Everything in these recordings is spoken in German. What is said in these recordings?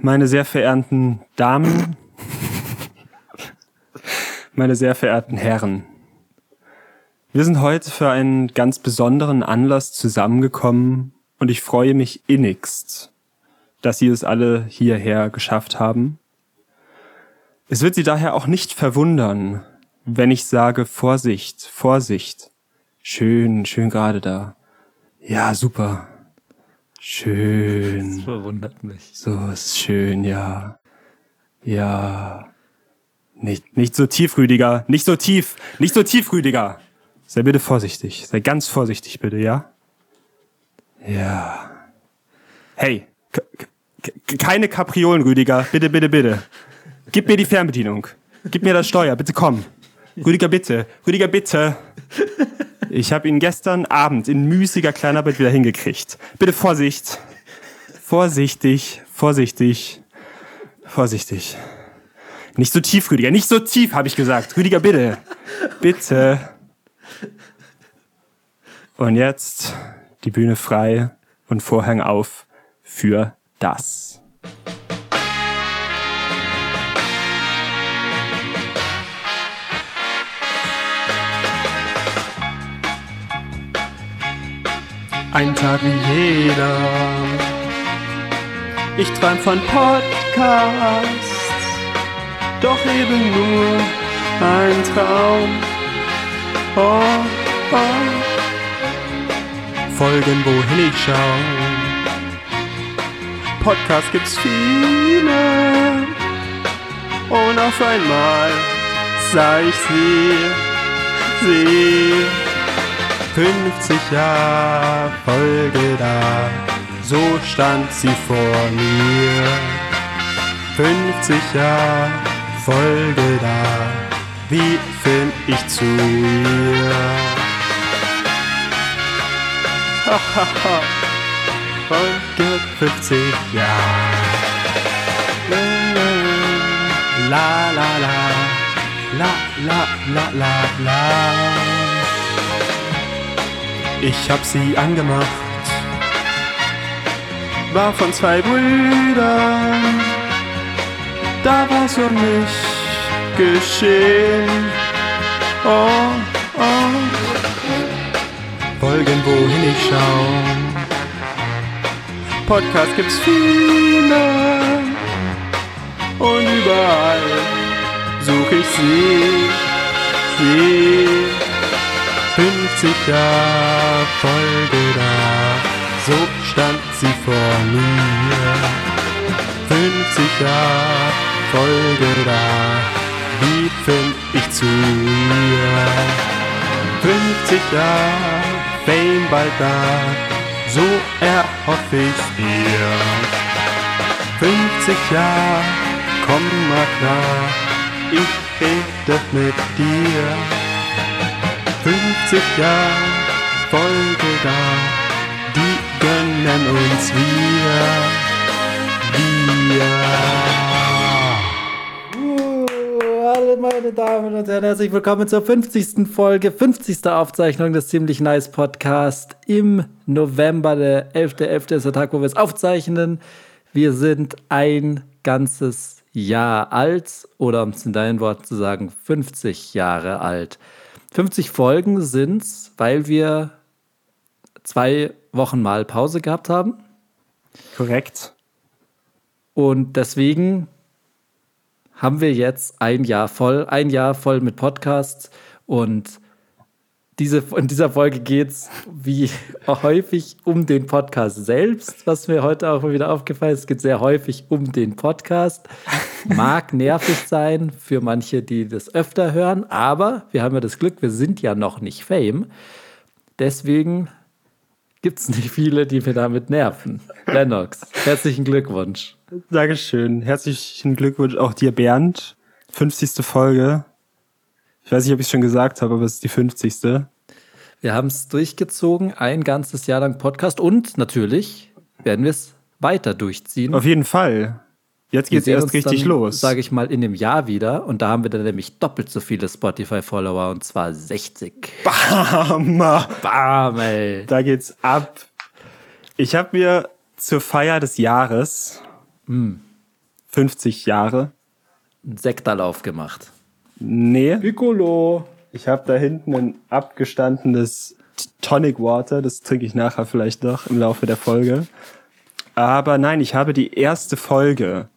meine sehr verehrten Damen, meine sehr verehrten Herren. Wir sind heute für einen ganz besonderen Anlass zusammengekommen und ich freue mich innigst, dass Sie es alle hierher geschafft haben. Es wird Sie daher auch nicht verwundern, wenn ich sage Vorsicht, Vorsicht. Schön, schön gerade da. Ja, super. Schön. Das verwundert mich. So ist schön, ja. Ja. Nicht, nicht so tief, Rüdiger. Nicht so tief. Nicht so tief, Rüdiger. Sei bitte vorsichtig. Sei ganz vorsichtig, bitte, ja? Ja. Hey. keine Kapriolen, Rüdiger. Bitte, bitte, bitte. Gib mir die Fernbedienung. Gib mir das Steuer. Bitte komm. Rüdiger, bitte. Rüdiger, bitte. Ich habe ihn gestern Abend in müßiger Kleinarbeit wieder hingekriegt. Bitte Vorsicht. Vorsichtig, vorsichtig, vorsichtig. Nicht so tief, Rüdiger. Nicht so tief, habe ich gesagt. Rüdiger, bitte. Bitte. Und jetzt die Bühne frei und Vorhang auf für das. Ein Tag wie jeder. Ich träum von Podcasts, doch eben nur ein Traum. Oh, oh. Folgen, wohin ich schau. Podcasts gibt's viele. Und auf einmal sah ich sie, sie 50 Jahre Folge da, so stand sie vor mir. 50 Jahre Folge da, wie find ich zu ihr? Folge 50 Jahre. La la la, la la la la la. Ich hab sie angemacht, war von zwei Brüdern, da war's um mich geschehen. Oh, oh. Folgen, wohin ich schau. Podcast gibt's viele und überall such ich sie, sie. 50 Jahre Folge da, so stand sie vor mir. 50 Jahre Folge da, wie find ich zu ihr? 50 Jahre Fame bald da, so erhoffe ich's dir. 50 Jahre, komm mal klar, ich rede mit dir. 50 Jahre Folge da, die gönnen uns wir. Wir. Hallo meine Damen und Herren, herzlich willkommen zur 50. Folge, 50. Aufzeichnung des Ziemlich Nice Podcast im November, der 11.11. .11. ist der Tag, wo wir es aufzeichnen. Wir sind ein ganzes Jahr alt oder um es in deinen Worten zu sagen, 50 Jahre alt. 50 Folgen sind es, weil wir zwei Wochen mal Pause gehabt haben. Korrekt. Und deswegen haben wir jetzt ein Jahr voll, ein Jahr voll mit Podcasts und diese, in dieser Folge geht es wie häufig um den Podcast selbst, was mir heute auch wieder aufgefallen ist. Es geht sehr häufig um den Podcast. Mag nervig sein für manche, die das öfter hören, aber wir haben ja das Glück, wir sind ja noch nicht Fame. Deswegen gibt es nicht viele, die mir damit nerven. Lennox, herzlichen Glückwunsch. Dankeschön. Herzlichen Glückwunsch auch dir, Bernd. 50. Folge. Ich weiß nicht, ob ich es schon gesagt habe, aber es ist die 50. Wir haben es durchgezogen, ein ganzes Jahr lang Podcast und natürlich werden wir es weiter durchziehen. Auf jeden Fall. Jetzt geht es erst richtig dann, los. Sage ich mal in dem Jahr wieder und da haben wir dann nämlich doppelt so viele Spotify-Follower und zwar 60. Bam! Bam, ey. Da geht's ab. Ich habe mir zur Feier des Jahres mm. 50 Jahre. Einen Sektorlauf gemacht. Nee. Piccolo. Ich habe da hinten ein abgestandenes Tonic Water. Das trinke ich nachher vielleicht noch im Laufe der Folge. Aber nein, ich habe die erste Folge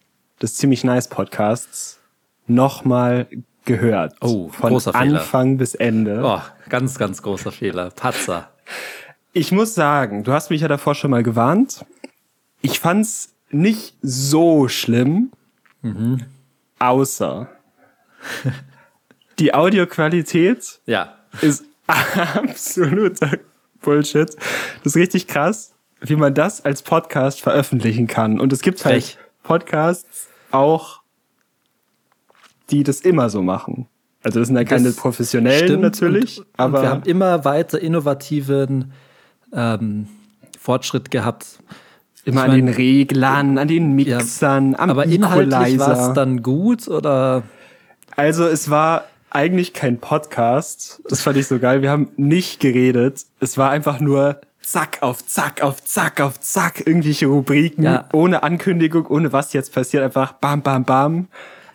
des Ziemlich Nice Podcasts nochmal gehört. Oh, Von großer Fehler. Anfang bis Ende. Oh, ganz, ganz großer Fehler. Patzer. Ich muss sagen, du hast mich ja davor schon mal gewarnt. Ich fand's nicht so schlimm, außer die Audioqualität Ja. ist absoluter Bullshit. Das ist richtig krass, wie man das als Podcast veröffentlichen kann. Und es gibt halt Frech. Podcasts auch, die das immer so machen. Also das sind ja keine Das professionellen natürlich, und, aber und wir haben immer weiter innovativen ähm, Fortschritt gehabt. immer ich an mein- den Reglern, an den Mixern, am Aber inhaltlich war Equalizer. es dann gut oder Also es war eigentlich kein Podcast. Das fand ich so geil. Wir haben nicht geredet. Es war einfach nur zack auf zack auf zack auf zack irgendwelche Rubriken Ja. ohne Ankündigung, ohne was jetzt passiert. Einfach bam bam bam.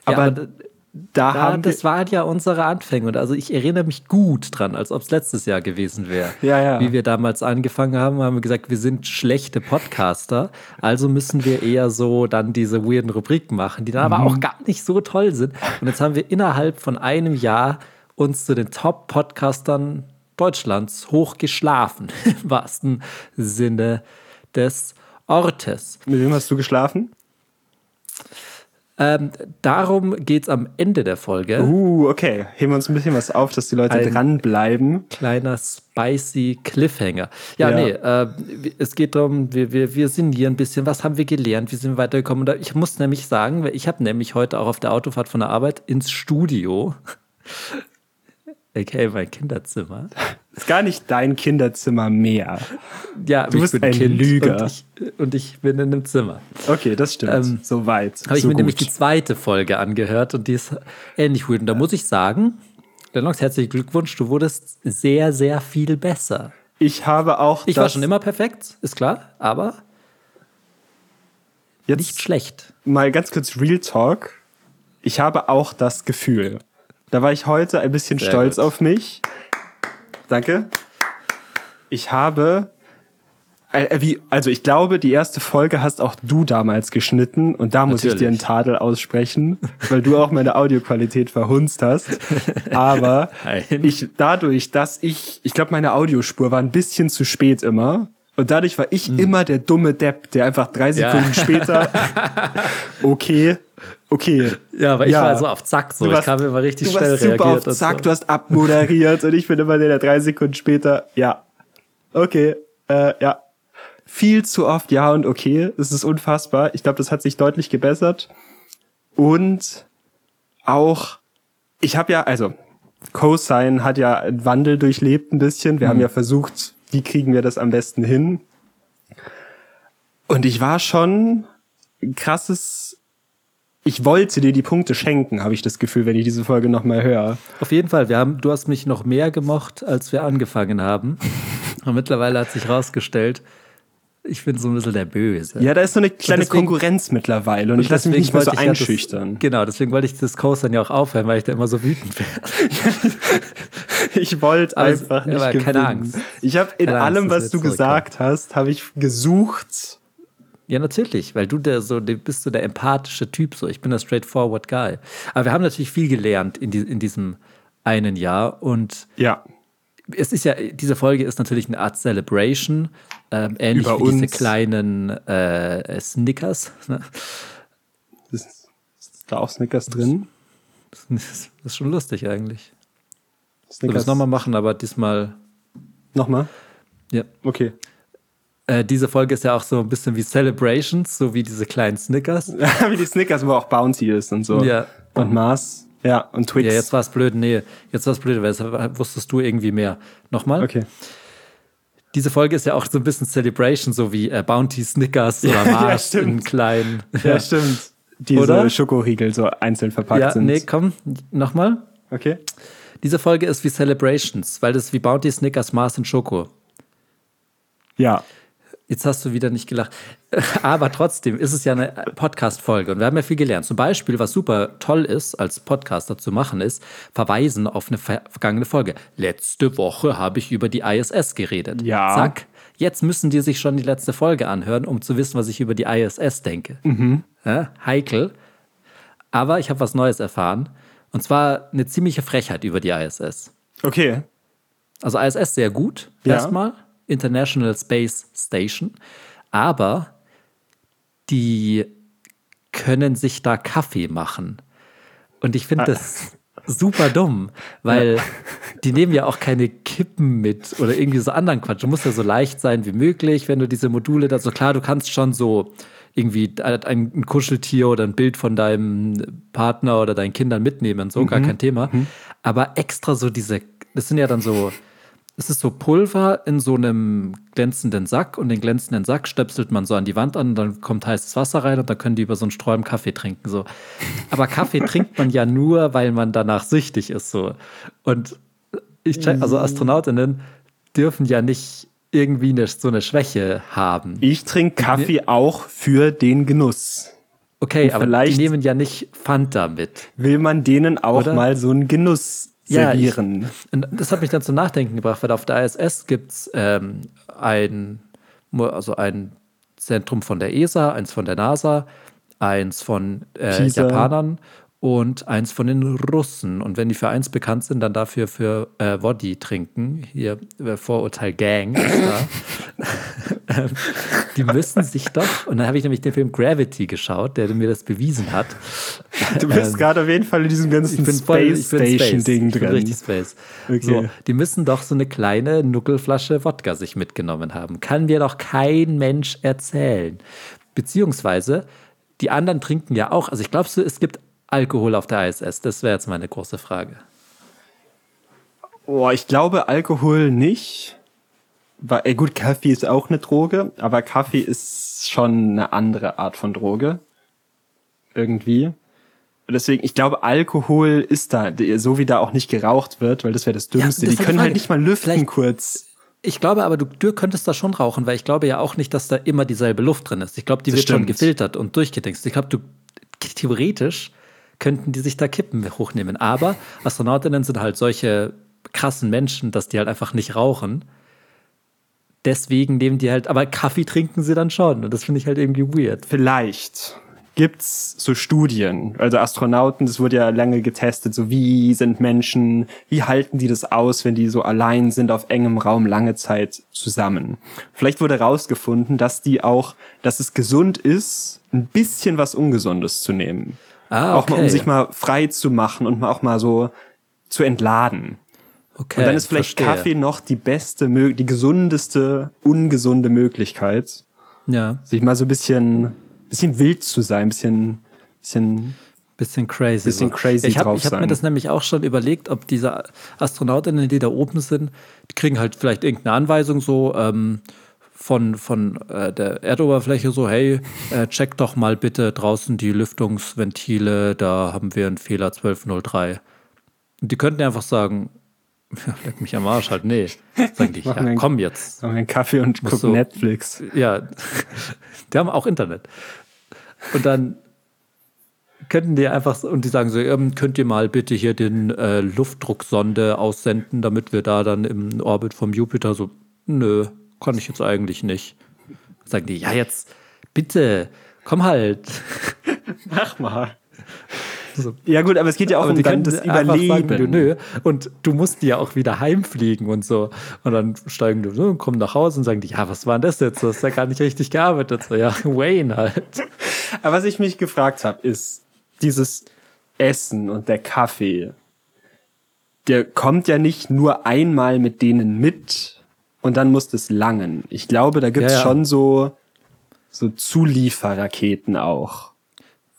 Ja, Aber, aber da ja, haben das waren ja unsere Anfänge. Und also ich erinnere mich gut dran, als ob es letztes Jahr gewesen wäre. Ja, ja. Wie wir damals angefangen haben, haben wir gesagt, wir sind schlechte Podcaster. Also müssen wir eher so dann diese weirden Rubriken machen, die dann aber Mhm. auch gar nicht so toll sind. Und jetzt haben wir innerhalb von einem Jahr uns zu den Top-Podcastern Deutschlands hochgeschlafen. Im wahrsten Sinne des Ortes. mit wem hast du geschlafen? Ähm, darum geht es am Ende der Folge. Uh, okay. Heben wir uns ein bisschen was auf, dass die Leute Ein- dranbleiben. kleiner spicy Cliffhanger. Ja, Ja. nee, äh, es geht darum, wir, wir, wir sind hier ein bisschen, was haben wir gelernt, wie sind wir weitergekommen. Und Ich muss nämlich sagen, ich habe nämlich heute auch auf der Autofahrt von der Arbeit ins Studio, aka mein Kinderzimmer. Ist gar nicht dein Kinderzimmer mehr. Ja, Du ich bist ein Kind Lüger. Und ich, und ich bin in einem Zimmer. Okay, das stimmt. Ähm, Soweit. Habe ich so mir nämlich die gut. zweite Folge angehört und die ist ähnlich weird. Und da muss ich sagen, Lennox, herzlichen Glückwunsch, du wurdest sehr, sehr viel besser. Ich habe auch Ich war schon immer perfekt, ist klar, aber jetzt nicht schlecht. mal ganz kurz Real Talk. Ich habe auch das Gefühl. Da war ich heute ein bisschen Sehr stolz gut. auf mich. Danke. Ich habe, äh, wie, also ich glaube, die erste Folge hast auch du damals geschnitten und da muss ich dir einen Natürlich. Tadel aussprechen, weil du auch meine Audioqualität verhunzt hast. Aber ich, dadurch, dass ich, ich glaube, meine Audiospur war ein bisschen zu spät immer. Und dadurch war ich immer der dumme Depp, der einfach drei Hm. Ja. Sekunden später, okay, okay. Ja, aber ich Ja. war so auf Zack so. Du ich warst- habe immer richtig du schnell warst super reagiert. auf Zack, und du hast abmoderiert und ich bin immer der, der drei Sekunden später, ja, okay, äh, ja. Viel zu oft ja und okay, es ist unfassbar. Ich glaube, das hat sich deutlich gebessert. Und auch, ich habe ja, also, Cosine hat ja einen Wandel durchlebt ein bisschen. Wir haben ja versucht, wie kriegen wir das am besten hin. Und ich war schon ein krasses ich wollte dir die Punkte schenken, habe ich das Gefühl, wenn ich diese Folge nochmal höre. Auf jeden Fall, wir haben, du hast mich noch mehr gemocht, als wir angefangen haben. Und mittlerweile hat sich rausgestellt, ich bin so ein bisschen der Böse. Ja, da ist so eine kleine deswegen- Konkurrenz mittlerweile und, ich lasse mich nicht mehr so ich ja einschüchtern. Das, genau, deswegen wollte ich das Coastern ja auch aufhören, weil ich da immer so wütend werde. Ich wollte Aber es- einfach nicht aber keine gewinnen. Angst. Ich habe in Keine Angst, allem, das was du gesagt hast, habe ich gesucht. Ja, natürlich, weil du der so, du bist so der empathische Typ so. Ich bin der straightforward Guy. Aber wir haben natürlich viel gelernt in, die, in diesem einen Jahr und Ja, es ist ja, diese Folge ist natürlich eine Art Celebration, ähm, ähnlich Über wie diese uns. kleinen äh, Snickers. Ne? ist, ist da auch Snickers drin? Das ist- das ist schon lustig eigentlich. Snickers. das nochmal machen, aber diesmal, Nochmal? ja. Okay. Äh, diese Folge ist ja auch so ein bisschen wie Celebrations, so wie diese kleinen Snickers. wie die Snickers, wo auch Bounty ist und so. Ja. Und Mars. Ja, und Twix. Ja, jetzt war es blöd. Nee, jetzt war es blöd, weil jetzt wusstest du irgendwie mehr. Nochmal. Okay. Diese Folge ist ja auch so ein bisschen Celebration, so wie äh, Bounty Snickers oder Ja, Mars stimmt. in kleinen. Ja, stimmt. Diese Oder? Schokoriegel so einzeln verpackt Ja, sind. nee, komm, nochmal. Okay. Diese Folge ist wie Celebrations, weil das ist wie Bounty Snickers, Mars und Schoko. Ja. Jetzt hast du wieder nicht gelacht. Aber trotzdem ist es ja eine Podcast-Folge und wir haben ja viel gelernt. Zum Beispiel, was super toll ist, als Podcaster zu machen, ist verweisen auf eine vergangene Folge. Letzte Woche habe ich über die ISS geredet. Ja. Zack. Jetzt müssen die sich schon die letzte Folge anhören, um zu wissen, was ich über die ISS denke. Ja, heikel. Aber ich habe was Neues erfahren. Und zwar eine ziemliche Frechheit über die ISS. Okay. Also ISS sehr gut, Ja. erstmal. International Space Station. Aber die können sich da Kaffee machen. Und ich finde das super dumm, weil die nehmen ja auch keine Kippen mit oder irgendwie so anderen Quatsch. Du musst ja so leicht sein wie möglich, wenn du diese Module da so klar, du kannst schon so irgendwie ein, ein Kuscheltier oder ein Bild von deinem Partner oder deinen Kindern mitnehmen, so gar kein Thema. Aber extra so diese, das sind ja dann so, es ist so Pulver in so einem glänzenden Sack und den glänzenden Sack stöpselt man so an die Wand an und dann kommt heißes Wasser rein und dann können die über so einen Sträum Kaffee trinken. So. Aber Kaffee trinkt man ja nur, weil man danach süchtig ist. So. Und ich check, also Astronautinnen dürfen ja nicht irgendwie eine, so eine Schwäche haben. Ich trinke Kaffee auch für den Genuss. Okay, aber die nehmen ja nicht Fanta mit. Will man denen auch Oder? mal so einen Genuss Ja, ich- servieren? Und das hat mich dann zum Nachdenken gebracht, weil auf der ISS gibt es ähm, ein, also ein Zentrum von der ESA, eins von der NASA, eins von äh. Japanern und eins von den Russen. Und wenn die für eins bekannt sind, dann dafür für äh, Woddy trinken. Hier äh, Vorurteil Gang ist da. Ähm, die müssen sich doch, und dann habe ich nämlich den Film Gravity geschaut, der mir das bewiesen hat. Du bist gerade auf jeden Fall in diesem ganzen voll, Space bin Station Space. Ding ich bin drin. richtig Space. Okay. So, die müssen doch so eine kleine Nuckelflasche Wodka sich mitgenommen haben. Kann mir doch kein Mensch erzählen. Beziehungsweise, die anderen trinken ja auch. Also ich glaube, es gibt Alkohol auf der ISS. Das wäre jetzt meine große Frage. Oh, ich glaube Alkohol nicht. Weil, ey, gut, Kaffee ist auch eine Droge, aber Kaffee ist schon eine andere Art von Droge. Irgendwie. Deswegen, ich glaube, Alkohol ist da, so wie da auch nicht geraucht wird, weil das wäre das Dümmste. das Die können halt nicht mal lüften Vielleicht- kurz. Ich glaube aber, du, du könntest da schon rauchen, weil ich glaube ja auch nicht, dass da immer dieselbe Luft drin ist. Ich glaube, die Das wird schon stimmt. gefiltert und durchgedingst. Ich glaube, du theoretisch könnten die sich da Kippen hochnehmen. Aber Astronautinnen sind halt solche krassen Menschen, dass die halt einfach nicht rauchen. Deswegen nehmen die halt, aber Kaffee trinken sie dann schon. Und das finde ich halt irgendwie weird. Vielleicht gibt's so Studien, also Astronauten, das wurde ja lange getestet, so wie sind Menschen, wie halten die das aus, wenn die so allein sind auf engem Raum lange Zeit zusammen. Vielleicht wurde herausgefunden, dass die auch, dass es gesund ist, ein bisschen was Ungesundes zu nehmen. Ah, Auch mal, um okay. sich mal frei zu machen und mal auch mal so zu entladen. Okay, Und dann ist vielleicht verstehe. Kaffee noch die beste, die gesundeste, ungesunde Möglichkeit, Ja, sich mal so ein bisschen, bisschen wild zu sein, ein bisschen, bisschen bisschen crazy. Bisschen crazy ich habe drauf ich hab mir das nämlich auch schon überlegt, ob diese Astronautinnen, die da oben sind, die kriegen halt vielleicht irgendeine Anweisung so ähm, von, von äh, der Erdoberfläche so, hey, äh, check doch mal bitte draußen die Lüftungsventile, da haben wir einen Fehler 1203. Und die könnten einfach sagen, ja, leck mich am Arsch halt, nee. Sagen die, ja, einen- komm jetzt. Machen einen Kaffee und gucken so- Netflix. Ja, die haben auch Internet. Und dann könnten die einfach, und die sagen so, ähm, könnt ihr mal bitte hier den äh, Luftdrucksonde aussenden, damit wir da dann im Orbit vom Jupiter so, nö, kann ich jetzt eigentlich nicht. Sagen die, ja jetzt, bitte, komm halt. Mach mal. So. Ja gut, aber es geht ja auch Aber um die dann das Überleben. sagen, nö. Und du musst ja auch wieder heimfliegen und so. Und dann steigen die so, kommen nach Hause und sagen die, ja, was war denn das jetzt? Du hast ja gar nicht richtig gearbeitet. So, ja, Wayne halt. Aber was ich mich gefragt habe, ist dieses Essen und der Kaffee. Der kommt ja nicht nur einmal mit denen mit und dann muss das langen. Ich glaube, da gibt's Ja, ja. schon so so Zulieferraketen auch.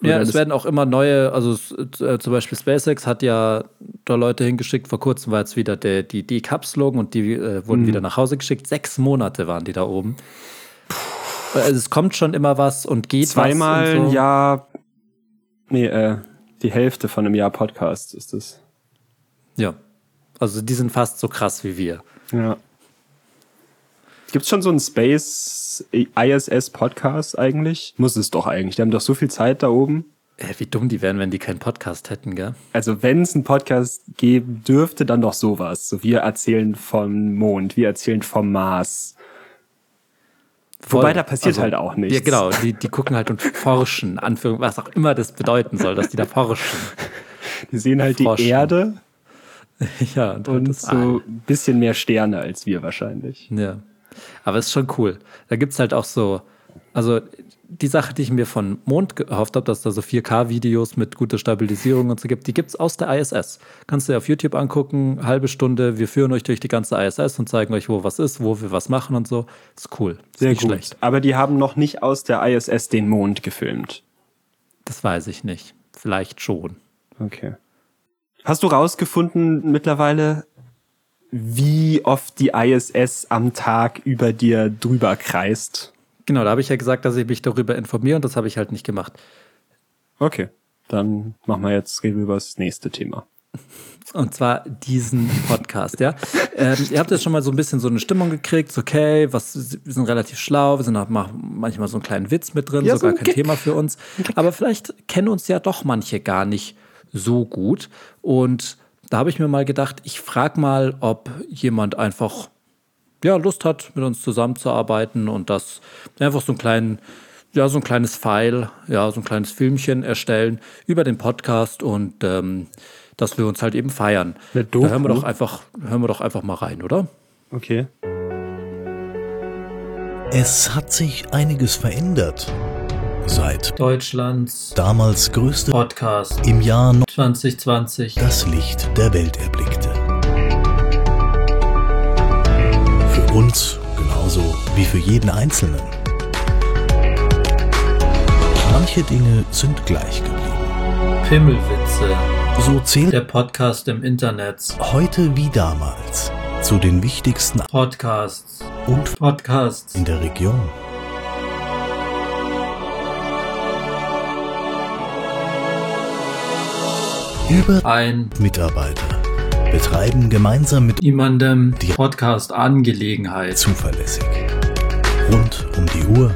Ja, es werden auch immer neue, also äh, zum Beispiel SpaceX hat ja da Leute hingeschickt. Vor kurzem war jetzt wieder der, die Dekapselung und die äh, wurden wieder nach Hause geschickt. Sechs Monate waren die da oben. Also es kommt schon immer was und geht zweimal was ein und so. Jahr. Nee, äh, die Hälfte von einem Jahr Podcast ist es. Ja. Also die sind fast so krass wie wir. Ja. Gibt's schon so einen Space ISS Podcast eigentlich? Muss es doch eigentlich. Die haben doch so viel Zeit da oben. Äh, wie dumm die wären, wenn die keinen Podcast hätten, gell? Also wenn es einen Podcast geben dürfte, dann doch sowas. So wir erzählen vom Mond, wir erzählen vom Mars. Voll. Wobei da passiert Also, halt auch nichts. Ja, genau. Die, die gucken halt und forschen, Anführung, was auch immer das bedeuten soll, dass die da forschen. Die sehen halt Forschen. die Erde Ja, und, und das so ein bisschen mehr Sterne als wir wahrscheinlich. Ja. Aber es ist schon cool. Da gibt es halt auch so, also die Sache, die ich mir von Mond gehofft habe, dass da so 4K-Videos mit guter Stabilisierung und so gibt, die gibt es aus der ISS. Kannst du dir auf YouTube angucken, halbe Stunde, wir führen euch durch die ganze ISS und zeigen euch, wo was ist, wo wir was machen und so. Ist cool. Ist Sehr gut. schlecht. Aber die haben noch nicht aus der ISS den Mond gefilmt. Das weiß ich nicht. Vielleicht schon. Okay. Hast du rausgefunden mittlerweile, wie oft die ISS am Tag über dir drüber kreist? Genau, da habe ich ja gesagt, dass ich mich darüber informiere und das habe ich halt nicht gemacht. Okay. Dann machen wir jetzt reden wir über das nächste Thema. Und zwar diesen Podcast, ja. Ähm, ihr habt jetzt schon mal so ein bisschen so eine Stimmung gekriegt, so, okay, was, wir sind relativ schlau, wir sind auch ma- manchmal so einen kleinen Witz mit drin, Ja, so so kein Gag. Thema für uns. Aber vielleicht kennen uns ja doch manche gar nicht so gut. Und da habe ich mir mal gedacht, ich frage mal, ob jemand einfach ja, Lust hat, mit uns zusammenzuarbeiten und das einfach so einen kleinen, ja, so ein kleines File, ja, so ein kleines Filmchen erstellen über den Podcast und ähm, dass wir uns halt eben feiern. Da hören wir doch einfach, hören wir doch einfach mal rein, oder? Okay. Es hat sich einiges verändert. Seit Deutschlands damals größte Podcast im Jahr noch 2020. das Licht der Welt erblickte. Für uns genauso wie für jeden Einzelnen. Manche Dinge sind gleich geblieben. Pimmelwitze, So zählt Podcast im Internet, heute wie damals zu den wichtigsten Podcasts, und Podcasts. in der Region. Über Ein Mitarbeiter betreiben gemeinsam mit jemandem Die- Podcast-Angelegenheit. zuverlässig. Rund um die Uhr.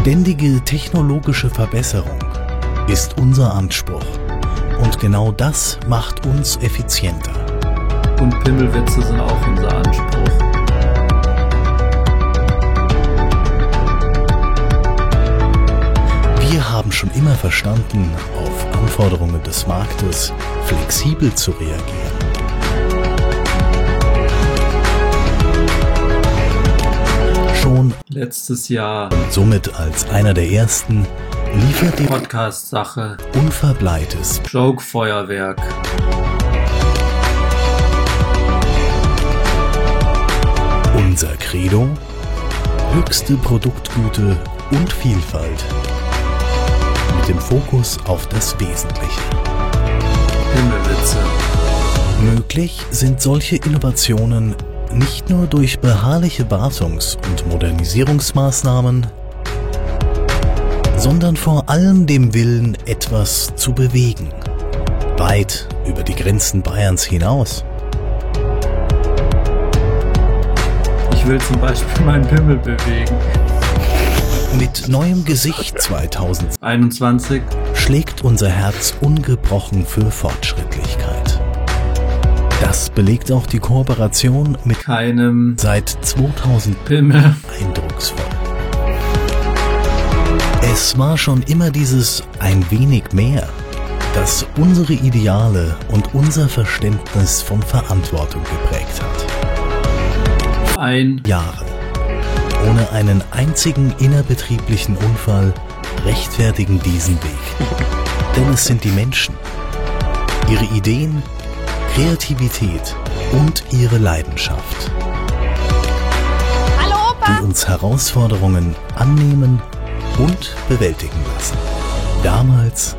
Ständige technologische Verbesserung ist unser Anspruch. Und genau das macht uns effizienter. Und Pimmelwitze sind auch unser Anspruch. Haben schon immer verstanden, auf Anforderungen des Marktes flexibel zu reagieren. Schon Letztes Jahr somit als einer der ersten liefert die Podcast-Sache, Unverbleites Joke-Feuerwerk. unser Credo, höchste Produktgüte und Vielfalt dem Fokus auf das Wesentliche. Pimmelwitze. Möglich sind solche Innovationen nicht nur durch beharrliche Wartungs- und Modernisierungsmaßnahmen, sondern vor allem dem Willen, etwas zu bewegen, weit über die Grenzen Bayerns hinaus. Ich will zum Beispiel meinen Pimmel bewegen. Mit neuem Gesicht 2000 21. schlägt unser Herz ungebrochen für Fortschrittlichkeit. Das belegt auch die Kooperation mit Keinem seit 2000 Pimmel. eindrucksvoll. Es war schon immer dieses ein wenig mehr, das unsere Ideale und unser Verständnis von Verantwortung geprägt hat. Ein Jahre. Ohne einen einzigen innerbetrieblichen Unfall rechtfertigen diesen Weg. Denn es sind die Menschen, ihre Ideen, Kreativität und ihre Leidenschaft, Hallo Opa! die uns Herausforderungen annehmen und bewältigen lassen. Damals,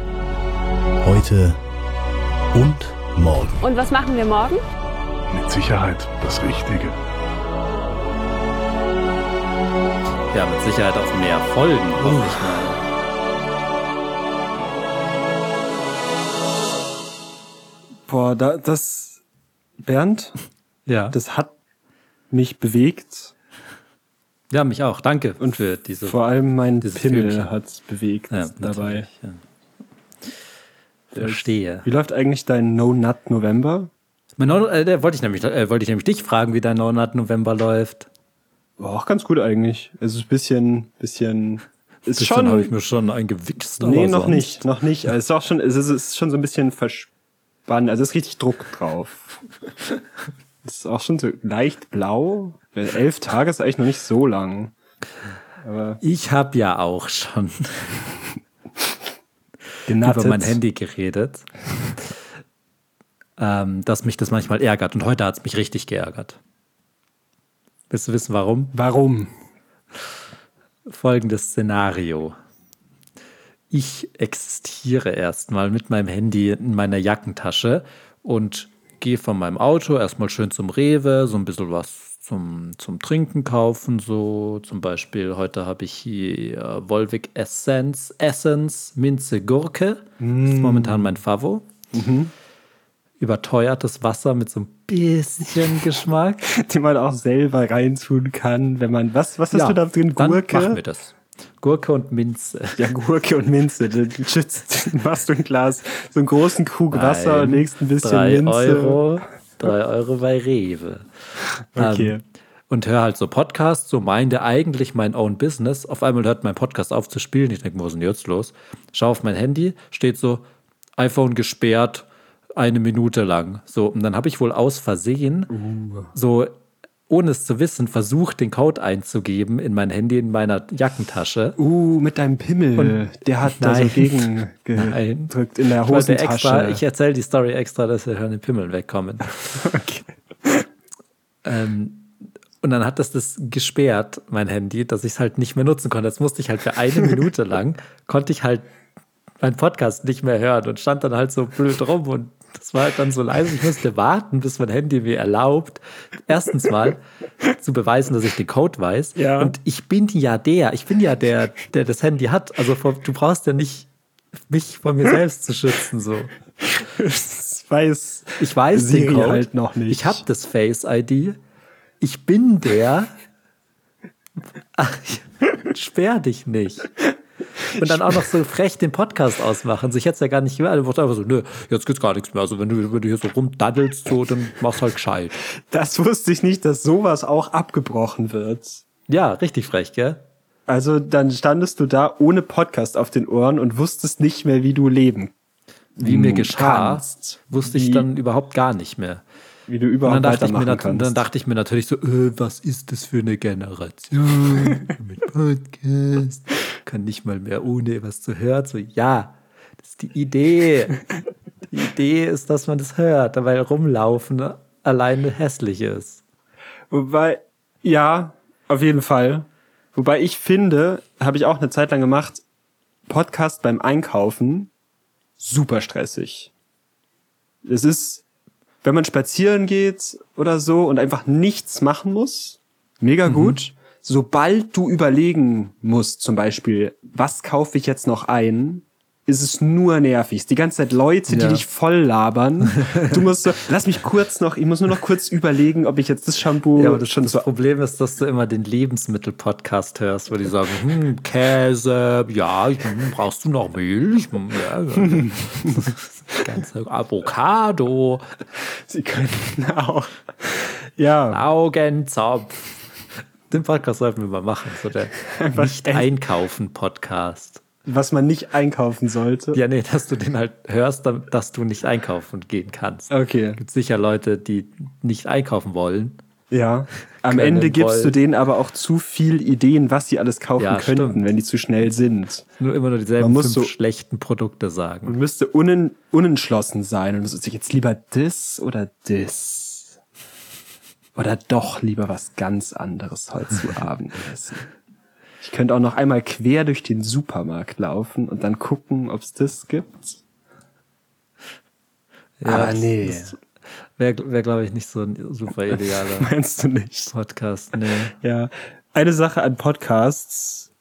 heute und morgen. Und was machen wir morgen? Mit Sicherheit das Richtige. Ja, mit Sicherheit auf mehr Folgen, hoffe ich mal. Boah, da, das, Bernd, Ja. das hat mich bewegt ja, mich auch. Danke und für diese. vor allem mein Pimmel Filmchen. hat's bewegt ja, dabei. natürlich, Ja. Verstehe. Wie läuft eigentlich dein No Nut November? Mein No- äh, der wollte ich nämlich, äh, wollte ich nämlich dich fragen, wie dein Monat November läuft. War auch ganz gut eigentlich. Es ist ein bisschen, bisschen, ist Bisschen schon, habe ich mir schon eingewichst. nee, noch sonst- nicht, noch nicht. Also es ist auch schon, es ist, es ist schon so ein bisschen verspannt. Also es ist richtig Druck drauf. Es ist auch schon so leicht blau. Elf Tage ist eigentlich noch nicht so lang. Aber Ich habe ja auch schon über mein Handy geredet, ähm, dass mich das manchmal ärgert. Und heute hat es mich richtig geärgert. Willst du wissen, warum? Warum? Folgendes Szenario. Ich existiere erstmal mit meinem Handy in meiner Jackentasche und gehe von meinem Auto erstmal schön zum Rewe, so ein bisschen was zum, zum Trinken kaufen. So zum Beispiel, heute habe ich hier Volvic Essence, Essence Minze Gurke. Das ist momentan mein Favo. Überteuertes Wasser mit so ein bisschen Geschmack. Die man auch selber reintun kann, wenn man, was, was hast du da drin? Dann Gurke? machen wir das. Gurke und Minze. Ja, Gurke und Minze. Du schützt, machst du ein Glas, so einen großen Krug Wasser und legst ein bisschen drei Minze. Euro, drei Euro bei Rewe. Okay. Ähm, und höre halt so Podcasts, so meinte eigentlich mein own Business. Auf einmal hört mein Podcast auf zu spielen. Ich denke, wo ist denn jetzt los? Schau auf mein Handy, steht so, iPhone gesperrt, eine Minute lang. So, und dann habe ich wohl aus Versehen, Uh. so ohne es zu wissen, versucht, den Code einzugeben in mein Handy in meiner Jackentasche. Uh, mit deinem Pimmel. der hat da so Nein. gegen Nein. gedrückt in der Ich Hosentasche. extra, ich erzähle die Story extra, dass wir hören den Pimmel wegkommen. okay. Ähm, und dann hat das das gesperrt, mein Handy, dass ich es halt nicht mehr nutzen konnte. Jetzt musste ich halt für eine Minute lang, konnte ich halt meinen Podcast nicht mehr hören und stand dann halt so blöd rum und das war halt dann so leise. Ich musste warten, bis mein Handy mir erlaubt, erstens mal zu beweisen, dass ich den Code weiß. Ja. Und ich bin ja der, ich bin ja der, der das Handy hat. Also vor- du brauchst ja nicht mich von mir selbst zu schützen, so. Das weiß Ich weiß Siri den Code. halt noch nicht. Ich habe das Face ID. Ich bin der. Ach, sperr dich nicht. Und dann auch noch so frech den Podcast ausmachen. So, ich hätte es ja gar nicht gehört. Ich wollte einfach so, nö, jetzt geht's gar nichts mehr. Also wenn du, wenn du hier so rumdaddelst, so, dann mach's halt gescheit. Das wusste ich nicht, dass sowas auch abgebrochen wird. Ja, richtig frech, gell? Also dann standest du da ohne Podcast auf den Ohren und wusstest nicht mehr, wie du leben Wie mir geschah, kannst. wusste ich Wie- dann überhaupt gar nicht mehr. wie du Und überhaupt dann dachte, ich mir, dann dachte ich mir natürlich so, äh, was ist das für eine Generation mit Podcast? Kann nicht mal mehr ohne was zu hören. So, ja, das ist die Idee. Die Idee ist, dass man das hört, weil rumlaufen alleine hässlich ist. Wobei, ja, auf jeden Fall. Wobei ich finde, habe ich auch eine Zeit lang gemacht, Podcast beim Einkaufen super stressig. Es ist, wenn man spazieren geht oder so und einfach nichts machen muss, mega gut. Sobald du überlegen musst, zum Beispiel, was kaufe ich jetzt noch ein, ist es nur nervig. Die ganze Zeit Leute, die Ja. dich voll labern. Du musst so, lass mich kurz noch, ich muss nur noch kurz überlegen, ob ich jetzt das Shampoo Ja, aber das, schon das so Problem ist, dass du immer den Lebensmittel-Podcast hörst, wo die sagen, hm, Käse, ja, hm, brauchst du noch Milch? Hm, Ja, ja. Ganze Avocado. Sie könnten auch. Ja, Augenzopf. Den Podcast sollten wir mal machen. So der Nicht-Einkaufen-Podcast. was man nicht einkaufen sollte. Ja, nee, dass du den halt hörst, dass du nicht einkaufen gehen kannst. Okay. gibt sicher Leute, die nicht einkaufen wollen. Ja. Am Ende gibst du wollen. denen aber auch zu viel Ideen, was sie alles kaufen Ja, könnten, stimmt. wenn die zu schnell sind. Nur immer nur dieselben muss fünf so- schlechten Produkte sagen. Man müsste unen, unentschlossen sein und sich jetzt lieber das oder das. Oder doch lieber was ganz anderes heute zu Abend essen. Ich könnte auch noch einmal quer durch den Supermarkt laufen und dann gucken, ob es das gibt. Aber das- nee. Wäre, wär, glaube ich, nicht so ein super idealer Meinst du nicht? Podcast. Nee. Ja. Eine Sache an Podcasts,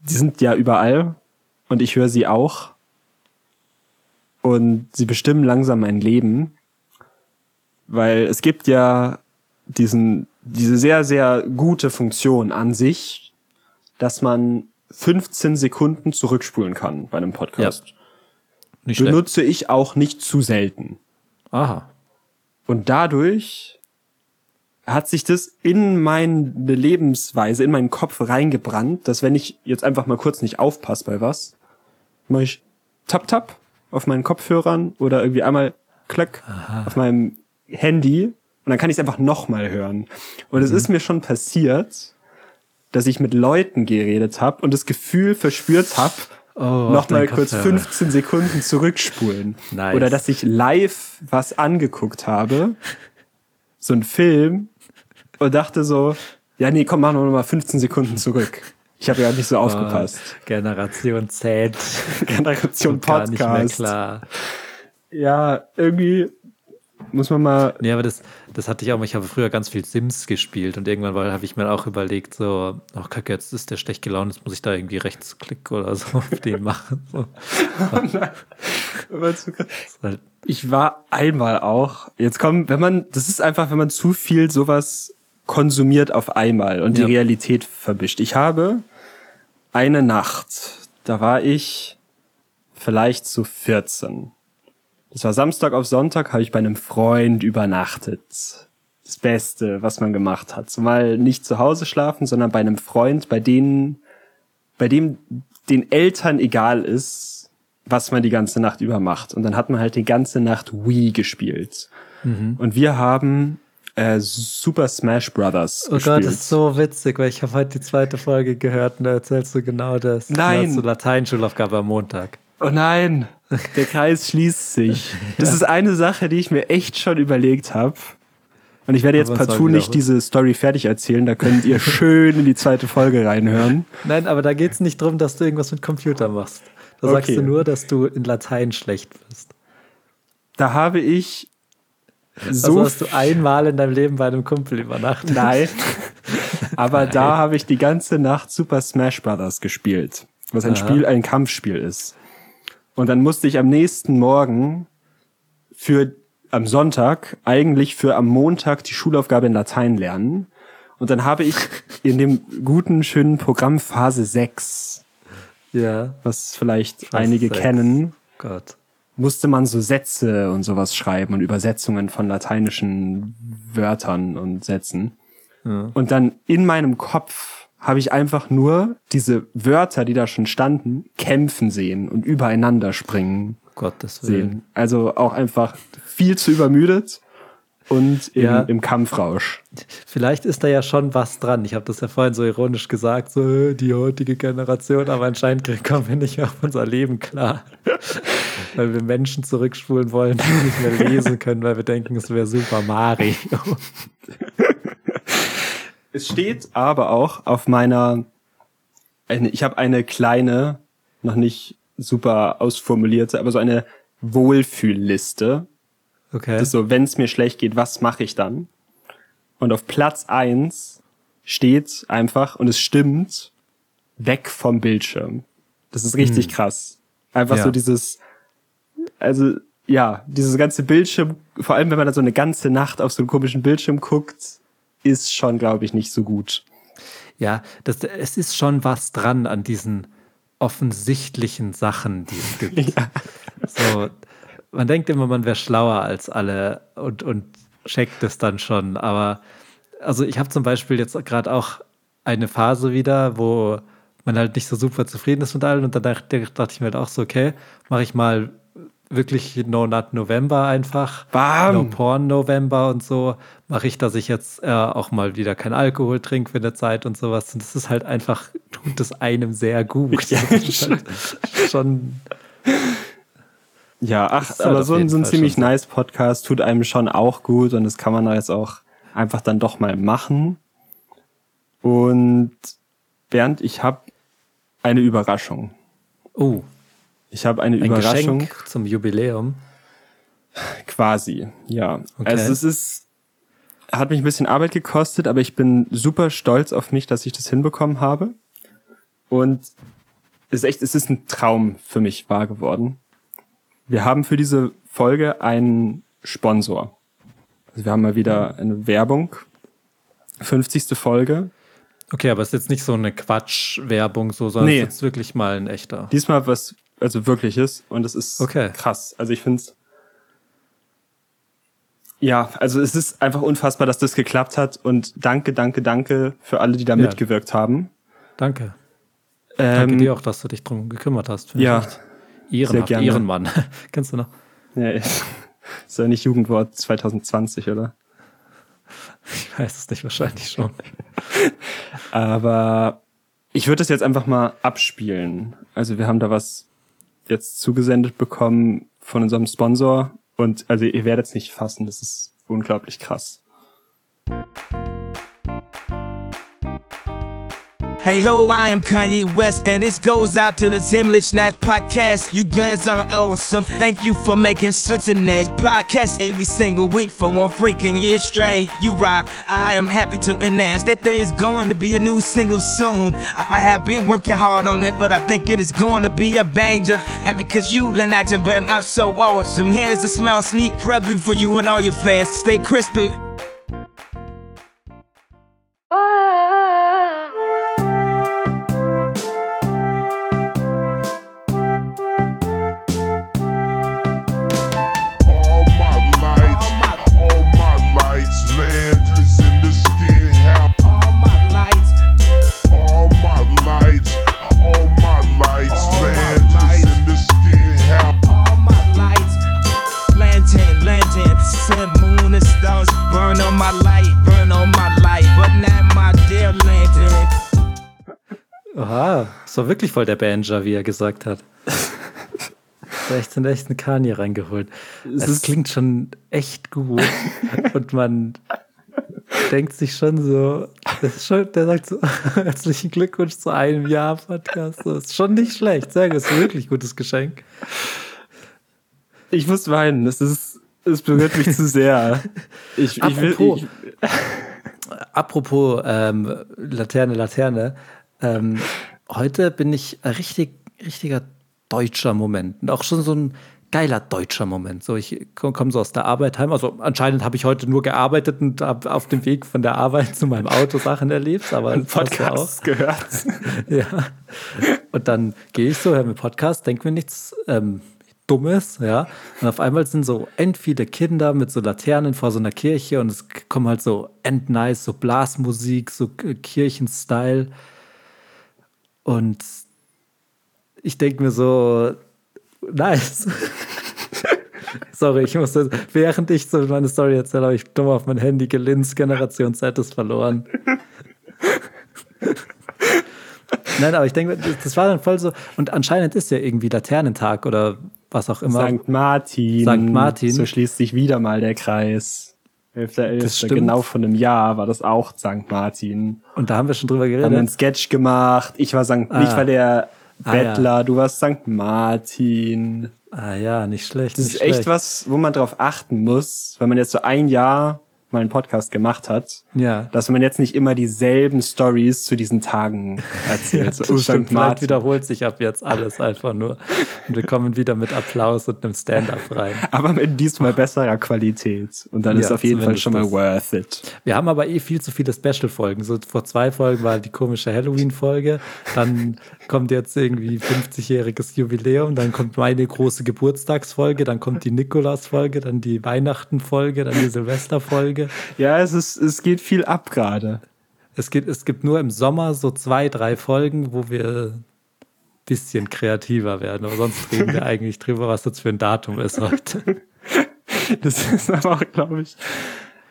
die sind ja überall und ich höre sie auch. und sie bestimmen langsam mein Leben, weil es gibt ja diesen, diese sehr, sehr gute Funktion an sich, dass man 15 Sekunden zurückspulen kann bei einem Podcast. Nicht schlecht. Benutze ich auch nicht zu selten. Aha. Und dadurch hat sich das in meine Lebensweise, in meinen Kopf reingebrannt, dass wenn ich jetzt einfach mal kurz nicht aufpasse bei was, mache ich tap tap auf meinen Kopfhörern oder irgendwie einmal klack auf meinem Handy und dann kann ich es einfach nochmal hören. Und es ist mir schon passiert, dass ich mit Leuten geredet habe und das Gefühl verspürt habe, Oh, nochmal kurz Kopfhörer. 15 Sekunden zurückspulen. Nice. Oder dass ich live was angeguckt habe, so ein Film, und dachte so, ja, nee, komm, mach noch mal 15 Sekunden zurück. Ich habe ja nicht so aufgepasst. Generation Z. Generation Gar nicht mehr Podcast. klar. Ja, irgendwie muss man mal. Nee, aber das, das hatte ich auch. Ich habe früher ganz viel Sims gespielt und irgendwann habe ich mir auch überlegt, so, ach kacke, jetzt ist der schlecht gelaunt, jetzt muss ich da irgendwie Rechtsklick oder so auf den machen. So. Ist halt, Ich war einmal auch. Jetzt kommen, wenn man, das ist einfach, wenn man zu viel sowas konsumiert auf einmal und Ja. die Realität verbischt. Ich habe eine Nacht, da war ich vielleicht so 14. Das war Samstag auf Sonntag, habe ich bei einem Freund übernachtet. Das Beste, was man gemacht hat. Zumal nicht zu Hause schlafen, sondern bei einem Freund, bei denen, bei dem den Eltern egal ist, was man die ganze Nacht über macht. Und dann hat man halt die ganze Nacht Wii gespielt. Und wir haben äh, Super Smash Brothers oh gespielt. Gott, das ist so witzig, weil ich habe heute die zweite Folge gehört und da erzählst du genau das. Nein. Du hast so Lateinschulaufgabe am Montag. Oh nein, der Kreis schließt sich. Das ist eine Sache, die ich mir echt schon überlegt habe. Und ich werde jetzt Aber partout nicht diese Story fertig erzählen. Da könnt ihr schön in die zweite Folge reinhören. Nein, aber da geht es nicht darum, dass du irgendwas mit Computer machst. Da sagst Okay. du nur, dass du in Latein schlecht bist. Da habe ich So so hast du einmal in deinem Leben bei einem Kumpel übernachtet. Nein. Aber da habe ich die ganze Nacht Super Smash Brothers gespielt. Was ein Aha. Spiel, ein Kampfspiel ist. Und dann musste ich am nächsten Morgen für am Sonntag eigentlich für am Montag die Schulaufgabe in Latein lernen. Und dann habe ich in dem guten, schönen Programm Phase 6, Ja, was vielleicht Phase einige 6. kennen, Gott. musste man so Sätze und sowas schreiben und Übersetzungen von lateinischen Wörtern und Sätzen. Und dann in meinem Kopf habe ich einfach nur diese Wörter, die da schon standen, kämpfen sehen und übereinander springen Gottes Willen. sehen. Also auch einfach viel zu übermüdet und im, Ja. im Kampfrausch. Vielleicht ist da ja schon was dran. Ich habe das ja vorhin so ironisch gesagt, so äh, die heutige Generation, aber anscheinend kommen wir nicht auf unser Leben klar. weil wir Menschen zurückspulen wollen, die nicht mehr lesen können, weil wir denken, es wäre Super Mario. Es steht aber auch auf meiner, eine, ich habe eine kleine, noch nicht super ausformulierte, aber so eine Wohlfühlliste. Okay. Das ist so, wenn es mir schlecht geht, was mache ich dann? Und auf Platz eins steht einfach, und es stimmt, weg vom Bildschirm. Das ist richtig krass. Einfach Ja. so dieses, also ja, dieses ganze Bildschirm, vor allem wenn man da so eine ganze Nacht auf so einen komischen Bildschirm guckt, ist schon, glaube ich, nicht so gut. Ja, das, es ist schon was dran an diesen offensichtlichen Sachen, die es gibt. So, man denkt immer, man wäre schlauer als alle und, und checkt es dann schon. Aber also ich habe zum Beispiel jetzt gerade auch eine Phase wieder, wo man halt nicht so super zufrieden ist mit allen. Und dann dachte, dachte ich mir halt auch so, okay, mache ich mal wirklich No Nut November einfach. Bam! No Porn November und so. Mache ich, dass ich jetzt äh, auch mal wieder kein Alkohol trinke für eine Zeit und sowas. Und das ist halt einfach, tut es einem sehr gut. Ja, halt schon Ja, ach, halt aber auf so ein, so ein ziemlich nice Podcast tut einem schon auch gut und das kann man da jetzt auch einfach dann doch mal machen. Und Bernd, ich habe eine Überraschung. Oh, Ich habe eine ein Überraschung Geschenk zum Jubiläum. quasi, ja. Okay. Also es ist, hat mich ein bisschen Arbeit gekostet, aber ich bin super stolz auf mich, dass ich das hinbekommen habe. Und es ist echt, es ist ein Traum für mich wahr geworden. wir haben für diese Folge einen Sponsor. Also wir haben mal wieder eine Werbung. 50. Folge. Okay, aber es ist jetzt nicht so eine Quatsch-Werbung, so, sondern Nee. es ist jetzt wirklich mal ein echter. Diesmal was, also wirkliches. Und es ist Okay. krass. Also ich finde es. Ja, also es ist einfach unfassbar, dass das geklappt hat. Und danke, danke, danke für alle, die da Ja. mitgewirkt haben. Danke. Danke Ähm, dir auch, dass du dich drum gekümmert hast. Ja, Ehrenhaft. Ehrenmann. Kennst du noch? ja, ist ja nicht Jugendwort 2020, oder? Ich weiß es nicht, wahrscheinlich schon. Aber ich würde das jetzt einfach mal abspielen. Also wir haben da was jetzt zugesendet bekommen von unserem Sponsor. Und also ihr werdet es nicht fassen, das ist unglaublich krass. Hey ho, I am Kanye West, and this goes out to the Zimlich Nash podcast. You guys are awesome. Thank you for making such a nice podcast every single week for one freaking year straight. You rock. I am happy to announce that there is going to be a new single soon. I have been working hard on it, but I think it is going to be a banger. And because you and have been out so awesome, here's a small sneak preview for you and all your fans. Stay crispy. War wirklich voll der Banger, wie er gesagt hat. Da echt in echt einen Kanye reingeholt. Es, ist- klingt schon echt gut. Und man denkt sich schon so, das schon, der sagt so, herzlichen Glückwunsch zu einem Jahr Podcast. Das ist schon nicht schlecht. Sehr gut, ist ein wirklich gutes Geschenk. Ich muss weinen, es ist, es berührt mich zu sehr. Ich, ich will, Apropos. ich, Apropos ähm, Laterne, Laterne. Ähm, heute bin ich ein richtig, richtiger deutscher Moment. Und auch schon so ein geiler deutscher Moment. So, ich komme komm so aus der Arbeit heim. Also anscheinend habe ich heute nur gearbeitet und habe auf dem Weg von der Arbeit zu meinem Auto Sachen erlebt. Aber das passt ja. Podcast gehört. Ja. Und dann gehe ich so, höre mir Podcast, denke mir nichts ähm, Dummes, ja. Und auf einmal sind so end viele Kinder mit so Laternen vor so einer Kirche und es kommen halt so end nice, so Blasmusik, so Kirchenstyle. Und ich denke mir so, nice. Sorry, ich musste, während ich so meine Story erzähle, habe ich dumm auf mein Handy gelinst, Generation Z ist verloren. Nein, aber ich denke, das- das war dann voll so. Und anscheinend ist ja irgendwie Laternentag oder was auch immer. St. Martin. St. Martin. So schließt sich wieder mal der Kreis. 11.11. Das stimmt. Genau von einem Jahr war das auch St. Martin. Und da haben wir schon drüber Haben einen geredet. Sketch gemacht. Ich war St. Ah. Ich war der Ah, Bettler, du warst St. Martin. Ah ja, nicht schlecht. Das nicht ist echt schlecht. was, wo man drauf achten muss, wenn man jetzt so ein Jahr mal einen Podcast gemacht hat, Ja. dass man jetzt nicht immer dieselben Stories zu diesen Tagen erzählt. so, Das oh, stimmt, vielleicht Martin. wiederholt sich ab jetzt alles einfach nur. Und wir kommen wieder mit Applaus und einem Stand-up rein. Aber mit diesmal besserer Qualität. Und dann Ja, ist auf jeden Fall schon mal das. worth it. Wir haben aber eh viel zu viele Special-Folgen. So vor zwei Folgen war die komische Halloween-Folge. Dann kommt jetzt irgendwie 50-jähriges Jubiläum. Dann kommt meine große Geburtstagsfolge. Dann kommt die Nikolaus-Folge. Dann die Weihnachten-Folge. Dann die Silvester-Folge. Ja, es ist, es geht viel ab gerade. Es gibt, es gibt nur im Sommer so zwei, drei Folgen, wo wir ein bisschen kreativer werden. Aber sonst reden wir eigentlich drüber, was das für ein Datum ist heute. Das ist aber auch, glaube ich,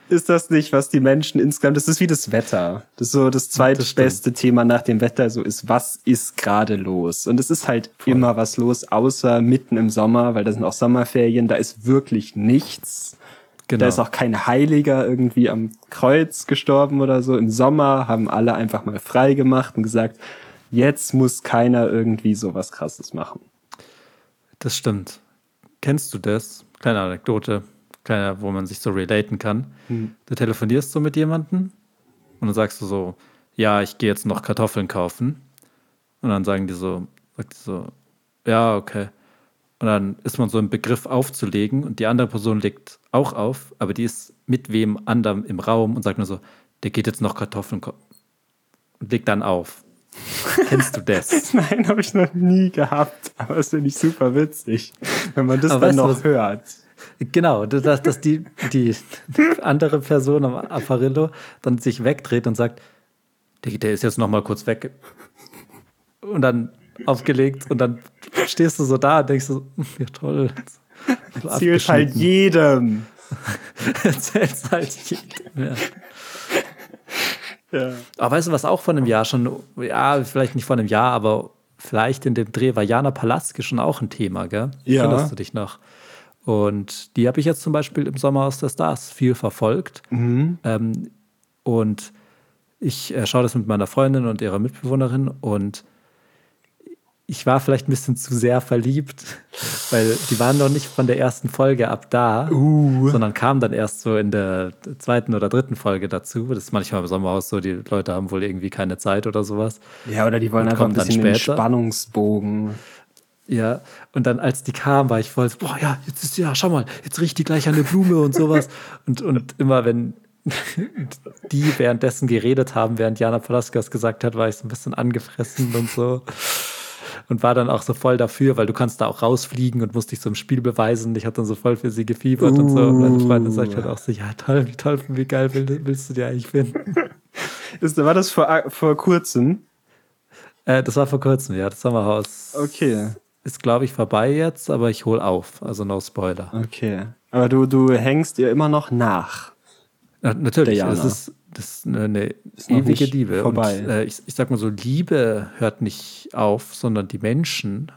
ist das nicht, was die Menschen insgesamt, das ist wie das Wetter. Das ist so das zweitbeste Thema nach dem Wetter, so ist, was ist gerade los? Und es ist halt immer was los, außer mitten im Sommer, weil da sind auch Sommerferien, da ist wirklich nichts. Genau. Da ist auch kein Heiliger irgendwie am Kreuz gestorben oder so. Im Sommer haben alle einfach mal frei gemacht und gesagt, jetzt muss keiner irgendwie sowas krasses machen. Das stimmt. Kennst du das? Kleine Anekdote, kleiner, wo man sich so relaten kann. Du telefonierst so mit jemandem und dann sagst du so, ja, ich gehe jetzt noch Kartoffeln kaufen. Und dann sagen die so, sagt die so, ja, okay. Und dann ist man so im Begriff aufzulegen und die andere Person legt auch auf, aber die ist mit wem anderem im Raum und sagt nur so, der geht jetzt noch Kartoffeln und legt dann auf. Kennst du das? Nein, habe ich noch nie gehabt. Aber das finde ich super witzig, wenn man das Aber dann noch was- hört. Genau, dass, dass die, die andere Person am Apparillo dann sich wegdreht und sagt, der, der ist jetzt noch mal kurz weg. Und dann aufgelegt und dann stehst du so da und denkst so, ja toll. Zielt halt jedem. Erzähl's halt jedem. Ja. Ja. Aber weißt du, was auch vor einem Jahr schon, ja, vielleicht nicht vor einem Jahr, aber vielleicht in dem Dreh war Jana Palaske schon auch ein Thema, gell? Ja. Erinnerst du dich noch? Und die habe ich jetzt zum Beispiel im Sommer aus der Stars viel verfolgt. Ähm, und ich äh, schaue das mit meiner Freundin und ihrer Mitbewohnerin und ich war vielleicht ein bisschen zu sehr verliebt, weil die waren noch nicht von der ersten Folge ab da, sondern kamen dann erst so in der zweiten oder dritten Folge dazu. Das ist manchmal im Sommerhaus so, die Leute haben wohl irgendwie keine Zeit oder sowas. Ja, oder die wollen einfach ein bisschen den später. Spannungsbogen. Ja, und dann als die kam, war ich voll so, boah, ja, jetzt ist ja, schau mal, jetzt riecht die gleich an eine Blume und sowas. und, und immer wenn die währenddessen geredet haben, während Jana Palaskas gesagt hat, war ich so ein bisschen angefressen und so. Und war dann auch so voll dafür, weil du kannst da auch rausfliegen und musst dich so im Spiel beweisen. Ich habe dann so voll für sie gefiebert und so. Und meine Freundin sagt halt auch so, ja toll, wie toll, wie geil will- willst du dir eigentlich finden? Ist, war das vor, vor kurzem? Äh, das war vor kurzem, ja, das Sommerhaus Okay, ist, glaube ich, vorbei jetzt, aber ich hol auf, also no Spoiler. okay. Aber du, du hängst ihr immer noch nach. Na, natürlich, es ist, das ist eine, eine Ist ewige Liebe. vorbei. Und, äh, ich, ich sag mal so, Liebe hört nicht auf, sondern die Menschen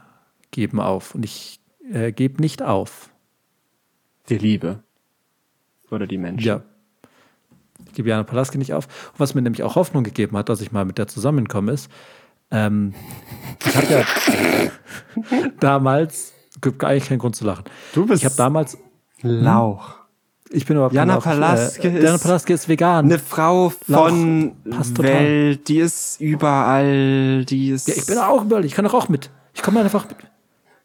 geben auf. Und ich äh, gebe nicht auf. Die Liebe. Oder die Menschen. Ja. Ich gebe Jana Palaske nicht auf. Und was mir nämlich auch Hoffnung gegeben hat, dass ich mal mit der zusammenkomme, ist, ähm, ich habe ja damals, gibt eigentlich keinen Grund zu lachen. Du bist Ich habe damals, Lauch. Ich bin überhaupt Jana Palaske äh, ist Jana Palaske ist vegan. Eine Frau von. Welt, die ist überall, die ist. Ja, ich bin auch überall, ich kann doch auch mit. Ich komme einfach mit.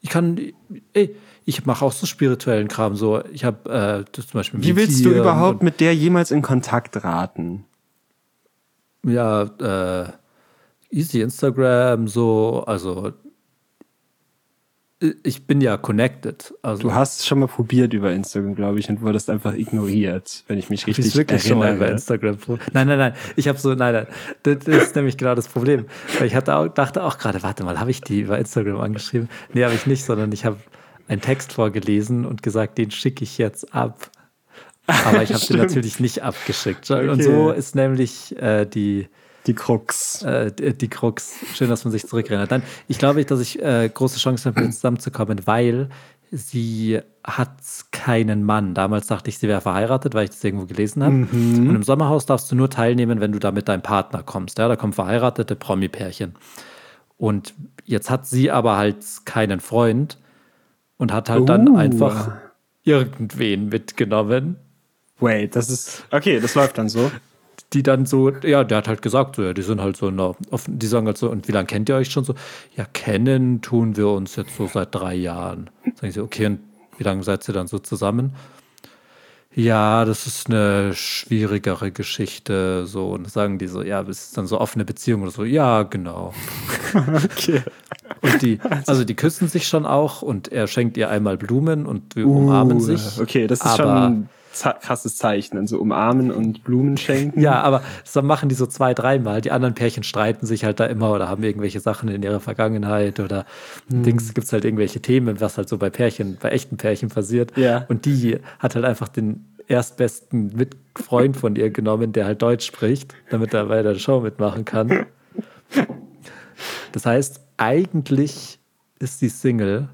Ich kann, ey, ich mache auch so spirituellen Kram. So, ich habe äh, zum Beispiel. Wie willst du überhaupt und- mit der jemals in Kontakt raten? Ja, äh, easy Instagram, so, also ich bin ja connected. Also Du hast schon mal probiert über Instagram, glaube ich, und wurdest einfach ignoriert, wenn ich mich Ich richtig bin wirklich schon mal über erinnere. Instagram. Nein, nein, nein. Ich habe so, nein, nein. Das, ist nämlich genau das Problem. Weil ich hatte auch, dachte auch gerade, warte mal, habe ich die über Instagram angeschrieben? Nee, habe ich nicht, sondern ich habe einen Text vorgelesen und gesagt, den schicke ich jetzt ab. Aber ich habe den natürlich nicht abgeschickt. Und Okay. so ist nämlich äh, die, Die Krux. äh, die die Krux. Schön, dass man sich zurückerinnert. Dann, ich glaube, dass ich äh, große Chancen habe, zusammenzukommen, weil sie hat keinen Mann. Damals dachte ich, sie wäre verheiratet, weil ich das irgendwo gelesen habe. Und im Sommerhaus darfst du nur teilnehmen, wenn du da mit deinem Partner kommst. Ja, da kommen verheiratete Promi-Pärchen. Und jetzt hat sie aber halt keinen Freund und hat halt dann Uh. einfach irgendwen mitgenommen. Wait, das ist. Okay, das läuft dann so. Die dann so, ja, der hat halt gesagt, so, ja, die sind halt so, na, offen, die sagen halt so, und wie lange kennt ihr euch schon so? Ja, kennen tun wir uns jetzt so seit drei Jahren. Sagen sie, okay, und wie lange seid ihr dann so zusammen? Ja, das ist eine schwierigere Geschichte, so, und sagen die so, ja, es ist dann so offene Beziehung oder so, ja, genau. Okay. Und die, also die küssen sich schon auch und er schenkt ihr einmal Blumen und wir umarmen sich. Uh, Okay, das ist schon krasses Zeichen. Also umarmen und Blumen schenken. Ja, aber das machen die so zwei, dreimal. Die anderen Pärchen streiten sich halt da immer oder haben irgendwelche Sachen in ihrer Vergangenheit oder Hm. Dings gibt es halt irgendwelche Themen, was halt so bei Pärchen, bei echten Pärchen passiert. Ja. Und die hat halt einfach den erstbesten Mit Freund von ihr genommen, der halt Deutsch spricht, damit er bei der Show mitmachen kann. Das heißt, eigentlich ist die Single.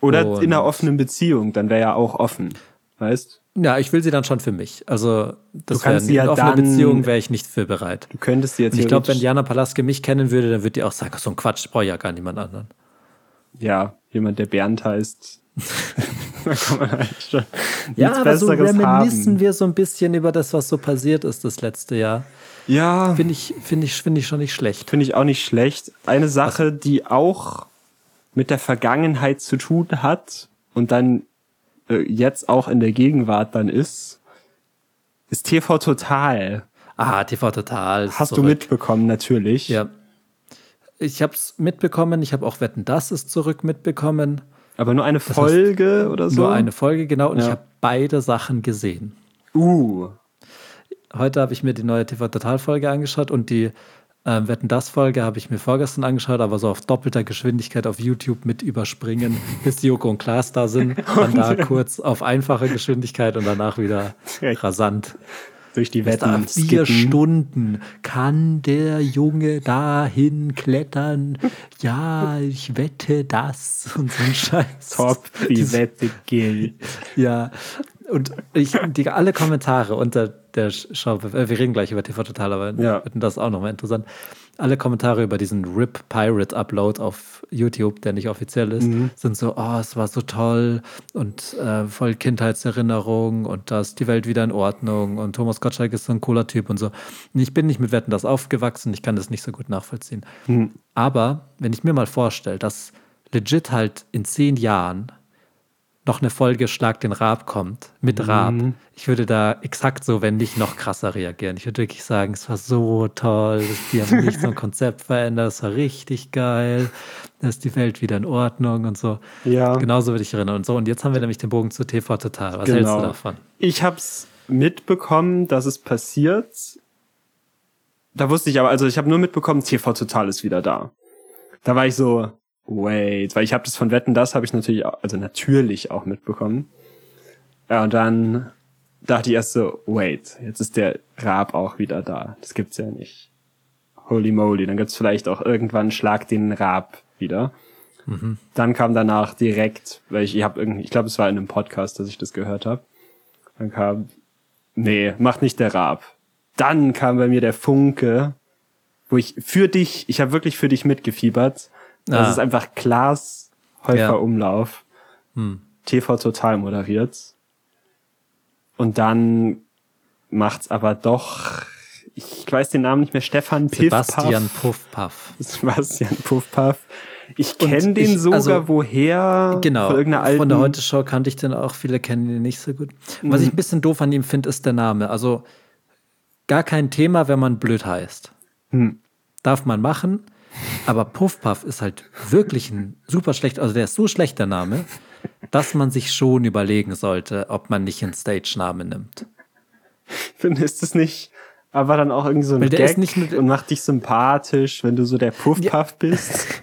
Oder in einer offenen Beziehung, dann wäre ja auch offen. Weißt Ja, ich will sie dann schon für mich. Also, das wäre sie ja eine offene dann- Beziehung, wäre ich nicht für bereit. du könntest sie jetzt Und ich glaube, wenn Jana Palaske mich kennen würde, dann würde die auch sagen, so ein Quatsch, ich brauche ja gar niemand anderen. ja, jemand, der Bernd heißt. da kann man eigentlich schon Ja, aber so Besseres reminiszen haben. wir so ein bisschen über das, was so passiert ist das letzte Jahr. Ja, Finde ich, finde ich, finde ich schon nicht schlecht. finde ich auch nicht schlecht. Eine Sache, die auch mit der Vergangenheit zu tun hat und dann jetzt auch in der Gegenwart dann ist, ist TV Total. Ah, TV Total. ist Hast du zurück. mitbekommen, natürlich. Ja. Ich habe es mitbekommen. Ich habe auch Wetten, das ist zurück mitbekommen. Aber nur eine Folge oder so? Nur eine Folge, genau. Und ich Ja. habe beide Sachen gesehen. Uh, Heute habe ich mir die neue TV Total Folge angeschaut und die ähm, Wetten das Folge habe ich mir vorgestern angeschaut, aber so auf doppelter Geschwindigkeit auf YouTube mit überspringen, bis Joko und Klaas da sind. Dann da kurz auf einfache Geschwindigkeit und danach wieder rasant. Durch die Wetten. vier skippen. Stunden kann der Junge dahin klettern. Ja, ich wette das und so ein Scheiß. Top, die Wette gilt. Ja, und ich, die, alle Kommentare unter der Show, äh, wir reden gleich über TV Total, aber Ja. finden das auch nochmal interessant. Alle Kommentare über diesen RIP Pirate Upload auf YouTube, der nicht offiziell ist, Mhm. sind so, oh, es war so toll und äh, voll Kindheitserinnerung und da ist die Welt wieder in Ordnung und Thomas Gottschalk ist so ein cooler Typ und so. Und ich bin nicht mit Wetten das aufgewachsen, ich kann das nicht so gut nachvollziehen. Hm. Aber wenn ich mir mal vorstelle, dass legit halt in zehn Jahren noch eine Folge Schlag den Raab kommt, mit Raab, ich würde da exakt so, wenn nicht noch krasser reagieren. Ich würde wirklich sagen, es war so toll, die haben nicht so ein Konzept verändert, es war richtig geil, da ist die Welt wieder in Ordnung und so. Ja. Genauso würde ich erinnern. Und so, und jetzt haben wir nämlich den Bogen zu TV Total. Was hältst du davon? Ich hab's mitbekommen, dass es passiert. Da wusste ich aber, also ich habe nur mitbekommen, TV Total ist wieder da. Da war ich so, wait, weil ich habe das von Wetten, das habe ich natürlich, auch, also natürlich auch mitbekommen. Ja, und dann dachte ich erst so, wait, jetzt ist der Raab auch wieder da. Das gibt's ja nicht. Holy moly, dann gibt's vielleicht auch irgendwann Schlag den Raab wieder. Dann kam danach direkt, weil ich, ich habe irgendwie, ich glaube, es war in einem Podcast, dass ich das gehört habe. Dann kam, nee, macht nicht der Raab. Dann kam bei mir der Funke, wo ich für dich, ich habe wirklich für dich mitgefiebert. Das Ah. ist einfach Klaas Häufer Ja. Umlauf. TV Total moderiert. Und dann macht's aber doch, ich weiß den Namen nicht mehr, Stefan Piffpaff. Sebastian Puffpaff. Sebastian Puffpaff. Ich kenne den ich- sogar also- woher. Genau, Von irgendeiner alten. von der Heute-Show kannte ich den auch, viele kennen ihn nicht so gut. Was ich ein bisschen doof an ihm finde, ist der Name. Also gar kein Thema, wenn man blöd heißt. Darf man machen, aber Puffpuff ist halt wirklich ein super schlecht, also der ist so schlecht, der Name, dass man sich schon überlegen sollte, ob man nicht einen Stage-Namen nimmt. finde, ist es nicht. Aber dann auch irgendwie so ein Weil der Gag ist nicht und macht dich sympathisch, wenn du so der Puffpuff bist.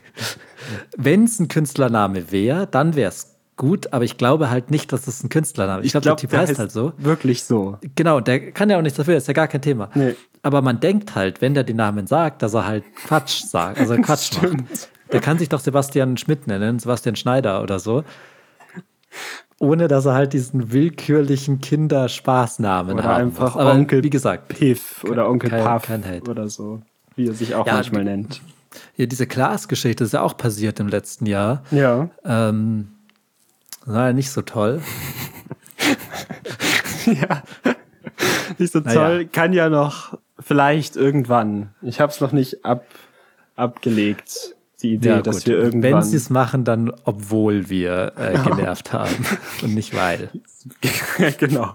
Wenn es ein Künstlername wäre, dann wäre es gut, aber ich glaube halt nicht, dass es ein Künstlername ist. Ich, glaube, der Typ heißt halt so. Wirklich so. Genau, der kann ja auch nichts dafür, ist ja gar kein Thema. Nee. Aber man denkt halt, wenn der den Namen sagt, dass er halt Quatsch sagt, also Quatsch macht. Der kann sich doch Sebastian Schmidt nennen, Sebastian Schneider oder so. Ohne dass er halt diesen willkürlichen Kinderspaßnamen Oder haben einfach muss. Aber Onkel wie gesagt, Piff oder Onkel kein- Puff kein Hate. oder so. Wie er sich auch Ja, manchmal nennt. ja, diese Klaas-Geschichte ist ja auch passiert im letzten Jahr. Ja. Ähm, war ja nicht so toll. Nicht so Naja. toll. Kann ja noch vielleicht irgendwann. Ich habe es noch nicht ab, abgelegt. Die Idee, Ja, dass wir irgendwann. Wenn sie es machen, dann obwohl wir äh, genervt haben und nicht weil. genau.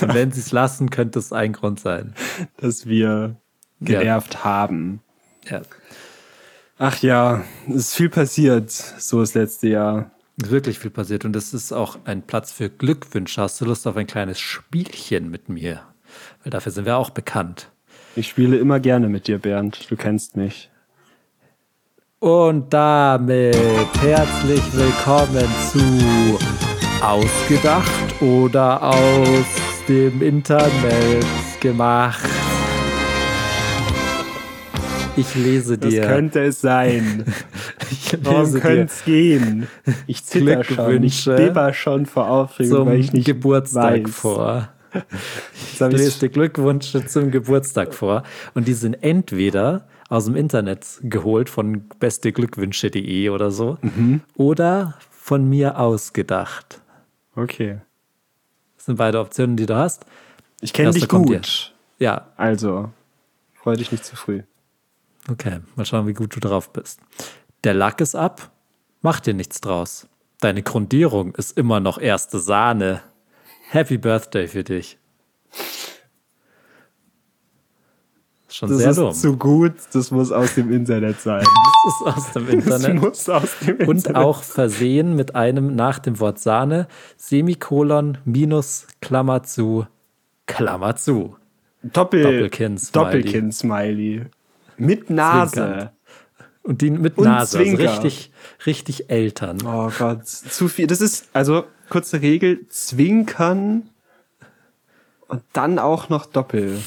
Und wenn sie es lassen, könnte es ein Grund sein. Dass wir genervt haben. Ja. Ach ja, es ist viel passiert, so das letzte Jahr. Wirklich viel passiert und es ist auch ein Platz für Glückwünsche. Hast du Lust auf ein kleines Spielchen mit mir? Weil dafür sind wir auch bekannt. Ich spiele immer gerne mit dir, Bernd. Du kennst mich. Und damit herzlich willkommen zu Ausgedacht oder aus dem Internet gemacht. Ich lese Das dir. könnte es sein. ich Warum lese könnte dir es gehen? Ich zitter schon. Ich bibber schon vor Aufregung, zum weil ich nicht Geburtstag weiß. vor. Ich lese dir Glückwünsche zum Geburtstag vor. Und die sind entweder aus dem Internet geholt von besteglückwünsche.de oder so Mhm. oder von mir ausgedacht. Okay. Das sind beide Optionen, die du hast. Ich kenne dich gut. Ja, Also, freu dich nicht zu früh. Okay. Mal schauen, wie gut du drauf bist. Der Lack ist ab, mach dir nichts draus. Deine Grundierung ist immer noch erste Sahne. Happy Birthday für dich. Schon Das sehr ist dumm. zu gut, das muss aus dem Internet sein. Das ist aus dem Das Internet. muss aus dem Internet Und auch versehen mit einem nach dem Wort Sahne, Semikolon, Minus, Klammer zu, Klammer zu. Doppel, Doppelkinn-Smiley. Doppelkinn-Smiley. Mit Nase. Zwinkernd. Und die mit Und Nase, also richtig, richtig Eltern. Oh Gott, zu viel. Das ist, also, kurze Regel, zwinkern und dann auch noch Doppel.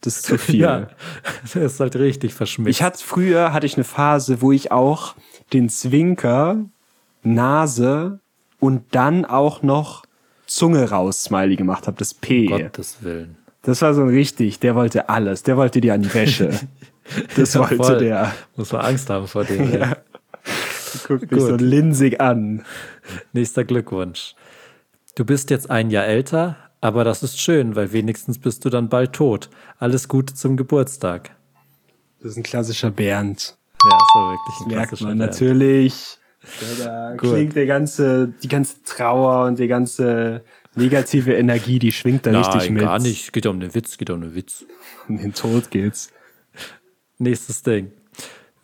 Das ist zu viel. Ja, das ist halt richtig verschmiert. Ich hatte früher hatte ich eine Phase, wo ich auch den Zwinker, Nase und dann auch noch Zunge raus Smiley gemacht habe, das P. Gottes Willen. Das war so ein richtig, der wollte alles, der wollte dir an die Wäsche. Das wollte Voll. der. Muss man Angst haben vor dem. ey. Guckt mich Gut. so linsig an. Nächster Glückwunsch. Du bist jetzt ein Jahr älter, aber das ist schön, weil wenigstens bist du dann bald tot. Alles Gute zum Geburtstag. Das ist ein klassischer Bernd. Ja, so wirklich ein Merkt klassischer man Band. natürlich. Ja, da klingt der ganze, die ganze Trauer und die ganze negative Energie, die schwingt da richtig Nein, mit. gar nicht. Geht um den Witz, geht um den Witz. Um den Tod geht's. Nächstes Ding.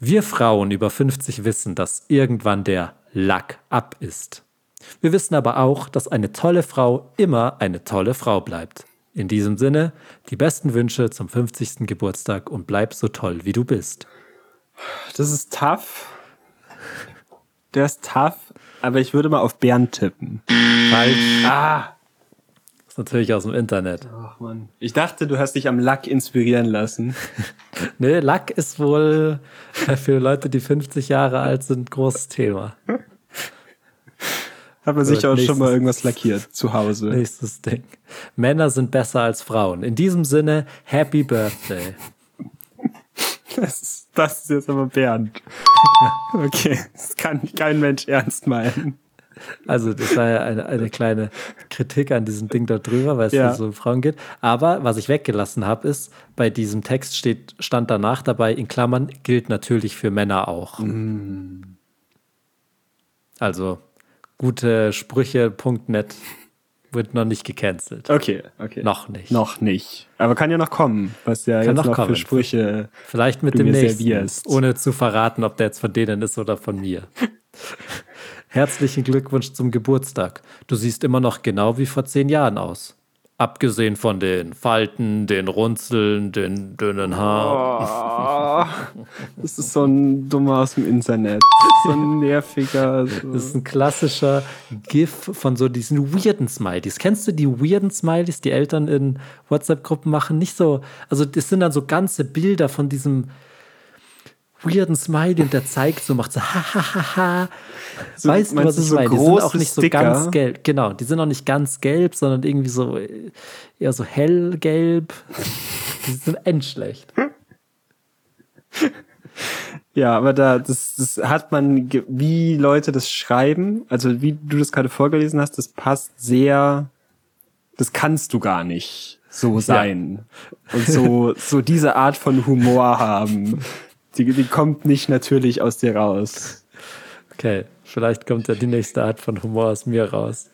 Wir Frauen über 50 wissen, dass irgendwann der Lack ab ist. Wir wissen aber auch, dass eine tolle Frau immer eine tolle Frau bleibt. In diesem Sinne, die besten Wünsche zum 50. Geburtstag und bleib so toll, wie du bist. Das ist tough. Der ist tough, aber ich würde mal auf Bernd tippen. Falsch. Ah! Natürlich aus dem Internet. Ach man. Ich dachte, du hast dich am Lack inspirieren lassen. Ne, Lack ist wohl äh, für Leute, die 50 Jahre alt sind, großes Thema. Hat man sicher auch schon mal irgendwas lackiert zu Hause. Nächstes Ding. Männer sind besser als Frauen. In diesem Sinne, Happy Birthday. Das ist, das ist jetzt aber Bernd. Okay, das kann kein Mensch ernst meinen. Also, das war ja eine, eine kleine Kritik an diesem Ding da drüber, weil es Ja. so um Frauen geht. Aber was ich weggelassen habe, ist, bei diesem Text steht, stand danach dabei, in Klammern, gilt natürlich für Männer auch. Also, gute Sprüche.net wird noch nicht gecancelt. Okay, okay. Noch nicht. Noch nicht. Aber kann ja noch kommen, was ja Kann jetzt noch noch, für Sprüche. Vielleicht mit dem nächsten, servierst. ohne zu verraten, ob der jetzt von denen ist oder von mir. Herzlichen Glückwunsch zum Geburtstag. Du siehst immer noch genau wie vor zehn Jahren aus. Abgesehen von den Falten, den Runzeln, den dünnen Haaren. Oh, das ist so ein dummer aus dem Internet. So ein nerviger. So. Das ist ein klassischer GIF von so diesen weirden Smileys. Kennst du die weirden Smileys, die Eltern in WhatsApp-Gruppen machen? Nicht so, also das sind dann so ganze Bilder von diesem weirden Smiley und der zeigt so, macht so ha ha ha ha. So, weißt du, was ich so meine? Die sind auch nicht so Sticker? ganz gelb. Genau, die sind auch nicht ganz gelb, sondern irgendwie so äh, eher so hellgelb. Die sind endschlecht. Ja, aber da, das, das hat man, wie Leute das schreiben, also wie du das gerade vorgelesen hast, das passt sehr, das kannst du gar nicht so sein. Und so, so diese Art von Humor haben. Die, die kommt nicht natürlich aus dir raus. Okay, vielleicht kommt ja die nächste Art von Humor aus mir raus.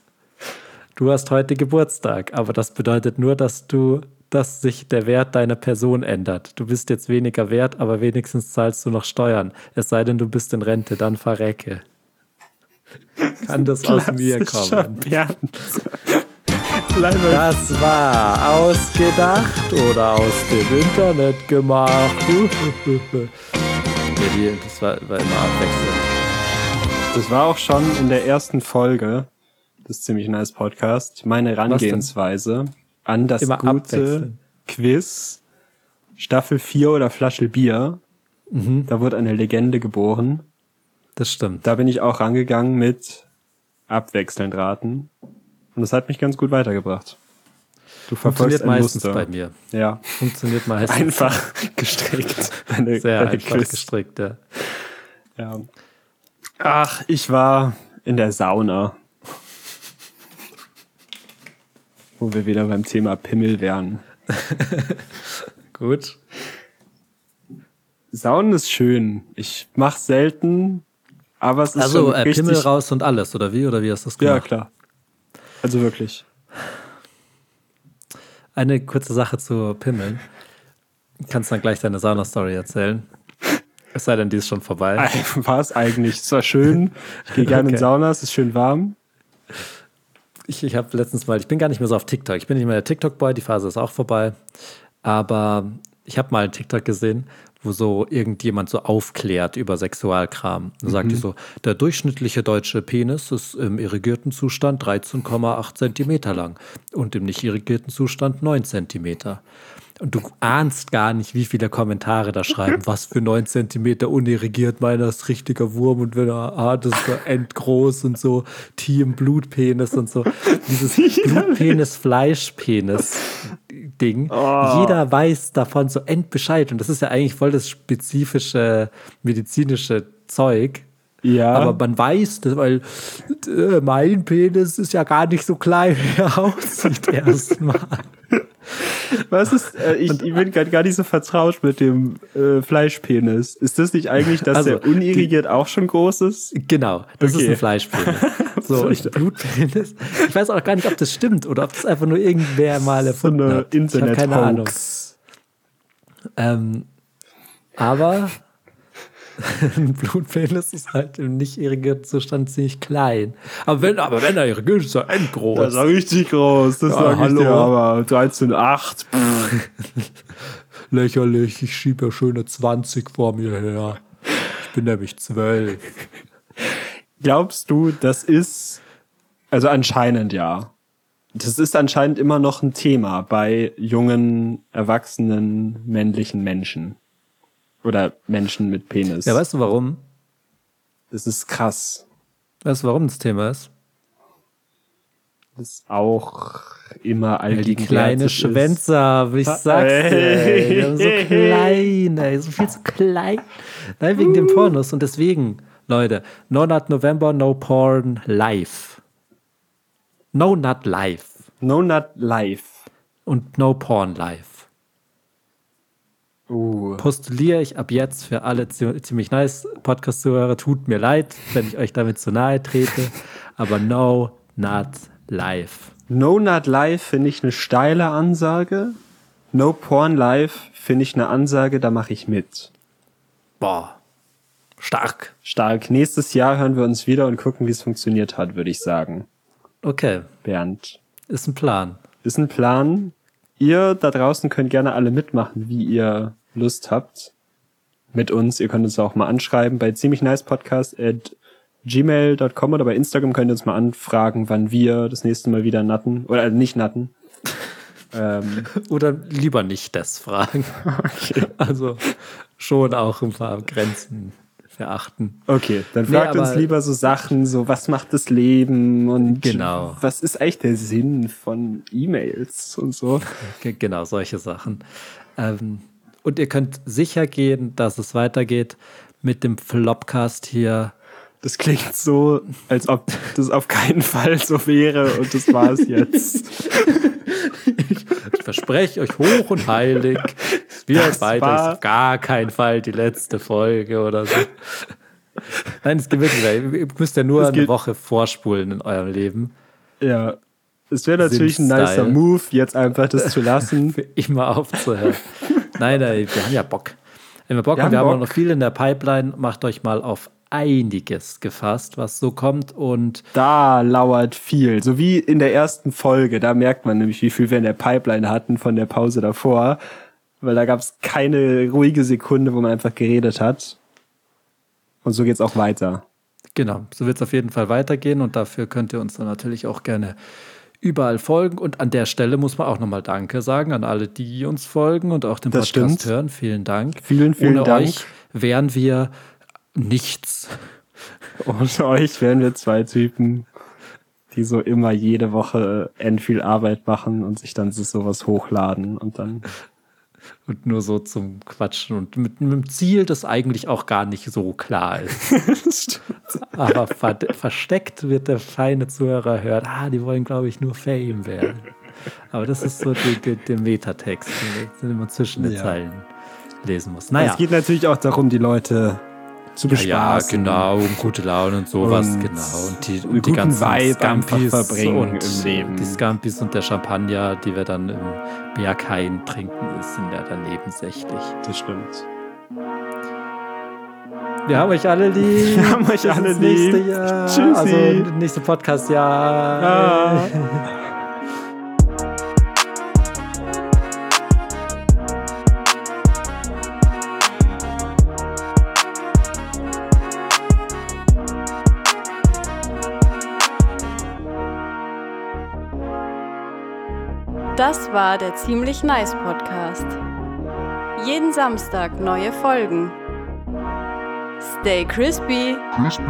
Du hast heute Geburtstag, aber das bedeutet nur, dass du, dass sich der Wert deiner Person ändert. Du bist jetzt weniger wert, aber wenigstens zahlst du noch Steuern. Es sei denn, du bist in Rente, dann verrecke. Kann das aus mir kommen? Das war ausgedacht oder aus dem Internet gemacht. Ja, die, das war, war immer abwechselnd. Das war auch schon in der ersten Folge des ziemlich nice Podcast meine Herangehensweise an das Immer gute. Quiz Staffel 4 oder Flasche Bier. Mhm. Da wurde eine Legende geboren. Das stimmt. Da bin ich auch rangegangen mit abwechselnd raten. Und das hat mich ganz gut weitergebracht. Du Funktioniert meistens Muster. bei mir. Ja, Funktioniert meistens. einfach gestrickt. Deine, Sehr deine einfach Quiz. gestrickt, ja. Ja. Ach, ich war in der Sauna. Wo wir wieder beim Thema Pimmel wären. Gut. Saunen ist schön. Ich mach selten, Aber es ist Also schon äh, richtig. Pimmel raus und alles, oder wie? Oder wie hast du das ja, gemacht? klar. Also wirklich. Eine kurze Sache zu Pimmeln. Kannst dann gleich deine Sauna-Story erzählen. Es sei denn, die ist schon vorbei. War es eigentlich. Es war schön. Ich gehe gerne in Okay. Sauna, es ist schön warm. Ich, ich habe letztens mal, ich bin gar nicht mehr so auf TikTok. Ich bin nicht mehr der TikTok-Boy, die Phase ist auch vorbei. Aber ich habe mal einen TikTok gesehen, wo so irgendjemand so aufklärt über Sexualkram. Da sagt die so, der durchschnittliche deutsche Penis ist im irrigierten Zustand 13,8 Zentimeter lang und im nicht irrigierten Zustand 9 Zentimeter. Und du ahnst gar nicht, wie viele Kommentare da schreiben. Was für 9 Zentimeter unirrigiert, meiner ist richtiger Wurm und wenn er hart ist, so endgroß und so, Team Blutpenis und so. Dieses Blutpenis-Fleischpenis-Ding. Jeder weiß davon so endbescheid. Und das ist ja eigentlich voll das spezifische medizinische Zeug. Ja. Aber man weiß, das, weil äh, mein Penis ist ja gar nicht so klein, wie er aussieht erstmal. Was ist, äh, ich, ich bin gerade gar nicht so vertraut mit dem äh, Fleischpenis. Ist das nicht eigentlich, dass Also, der unirrigiert auch schon groß ist? Genau, das Okay. ist ein Fleischpenis. So, und Blutpenis. Ich weiß auch gar nicht, ob das stimmt oder ob das einfach nur irgendwer mal So erfunden eine hat. Ich habe keine Ahnung. Ähm, aber ein Blutpenis ist halt im nicht irrigierten Zustand ziemlich klein. Aber wenn, aber wenn er irrigiert ist, ist er endgroß. Das ist auch richtig groß, das Ja, sag ich hallo. dir aber. 13,8. Lächerlich, ich schiebe ja schöne 20 vor mir her. Ich bin nämlich 12. Glaubst du, das ist, also anscheinend ja. Das ist anscheinend immer noch ein Thema bei jungen, erwachsenen, männlichen Menschen. Oder Menschen mit Penis. Ja, weißt du warum? das ist krass. Weißt du, warum das Thema ist? Das ist auch immer Weil die kleine ist. Schwänze haben, ich sag's dir. Ey. Haben so klein, ey, so viel zu klein. Nein, wegen den Pornos. Und deswegen, Leute, No Nut November, No Porn Live. No Nut Live. No Nut Live. Und No Porn Live. Uh. Postuliere ich ab jetzt für alle zi- ziemlich nice Podcast-Zuhörer. Tut mir leid, wenn ich euch damit zu nahe trete. Aber No Nut Live. No Nut Live finde ich eine steile Ansage. No Porn Live finde ich eine Ansage, da mache ich mit. Boah. Stark. Stark. Nächstes Jahr hören wir uns wieder und gucken, wie es funktioniert hat, würde ich sagen. Okay, Bernd. ist ein Plan. Ist ein Plan. Ihr da draußen könnt gerne alle mitmachen, wie ihr Lust habt. Mit uns. Ihr könnt uns auch mal anschreiben bei ziemlich nice podcast at gmail.com oder bei Instagram könnt ihr uns mal anfragen, wann wir das nächste Mal wieder natten. Oder äh, nicht natten. ähm, Oder lieber nicht das fragen. Also schon auch ein paar Grenzen verachten. okay, dann Nee, fragt uns aber- lieber so Sachen, so was macht das Leben und Genau. was ist eigentlich der Sinn von E-Mails und so. Ge- Genau, solche Sachen. Ähm, und ihr könnt sicher gehen, dass es weitergeht mit dem Flopcast hier. Das klingt so, als ob das auf keinen Fall so wäre und das war es jetzt. Verspreche euch hoch und heilig, es wird Das weiter war- ist auf gar keinen Fall die letzte Folge oder so. Nein, es geht wirklich, ihr müsst ja nur eine Woche vorspulen in eurem Leben. Ja. Es wäre natürlich ein nicer. Move, jetzt einfach das zu lassen. für immer aufzuhören. nein, nein, wir haben ja Bock. Wenn wir Bock Wir haben, wir haben Bock. noch viel in der Pipeline. Macht euch mal auf einiges gefasst, was so kommt. Und Da lauert viel. So wie in der ersten Folge. Da merkt man nämlich, wie viel wir in der Pipeline hatten von der Pause davor. Weil da gab es keine ruhige Sekunde, wo man einfach geredet hat. Und so geht's auch weiter. genau, so wird es auf jeden Fall weitergehen. Und dafür könnt ihr uns dann natürlich auch gerne überall folgen. Und an der Stelle muss man auch nochmal Danke sagen an alle, die uns folgen und auch den Das Podcast stimmt. hören. Vielen Dank. Vielen, vielen Ohne Dank. euch wären wir nichts. Und euch wären wir zwei Typen, die so immer jede Woche end viel Arbeit machen und sich dann so sowas hochladen und dann Und nur so zum Quatschen und mit einem Ziel, das eigentlich auch gar nicht so klar ist. Aber ver versteckt wird der feine Zuhörer hören, ah, die wollen, glaube ich, nur Fame werden. Aber das ist so der Metatext, den man zwischen den Ja. Zeilen lesen muss. Naja, Es geht natürlich auch darum, die Leute zu Ja, ja, bespaßen. genau, um gute Laune und sowas, Und genau. Und die, und die ganzen Vibe Scampis verbringen und im Leben. Die Scampis und der Champagner, die wir dann im Berghain trinken, ist sind ja dann nebensächlich. Das stimmt. Wir haben euch alle lieb. Wir haben euch Bis alle ins nächste lieb. Jahr. Tschüssi. Also nächste Podcast, ja. Das war der Ziemlich Nice Podcast. Jeden Samstag neue Folgen. Stay crispy. Crispy.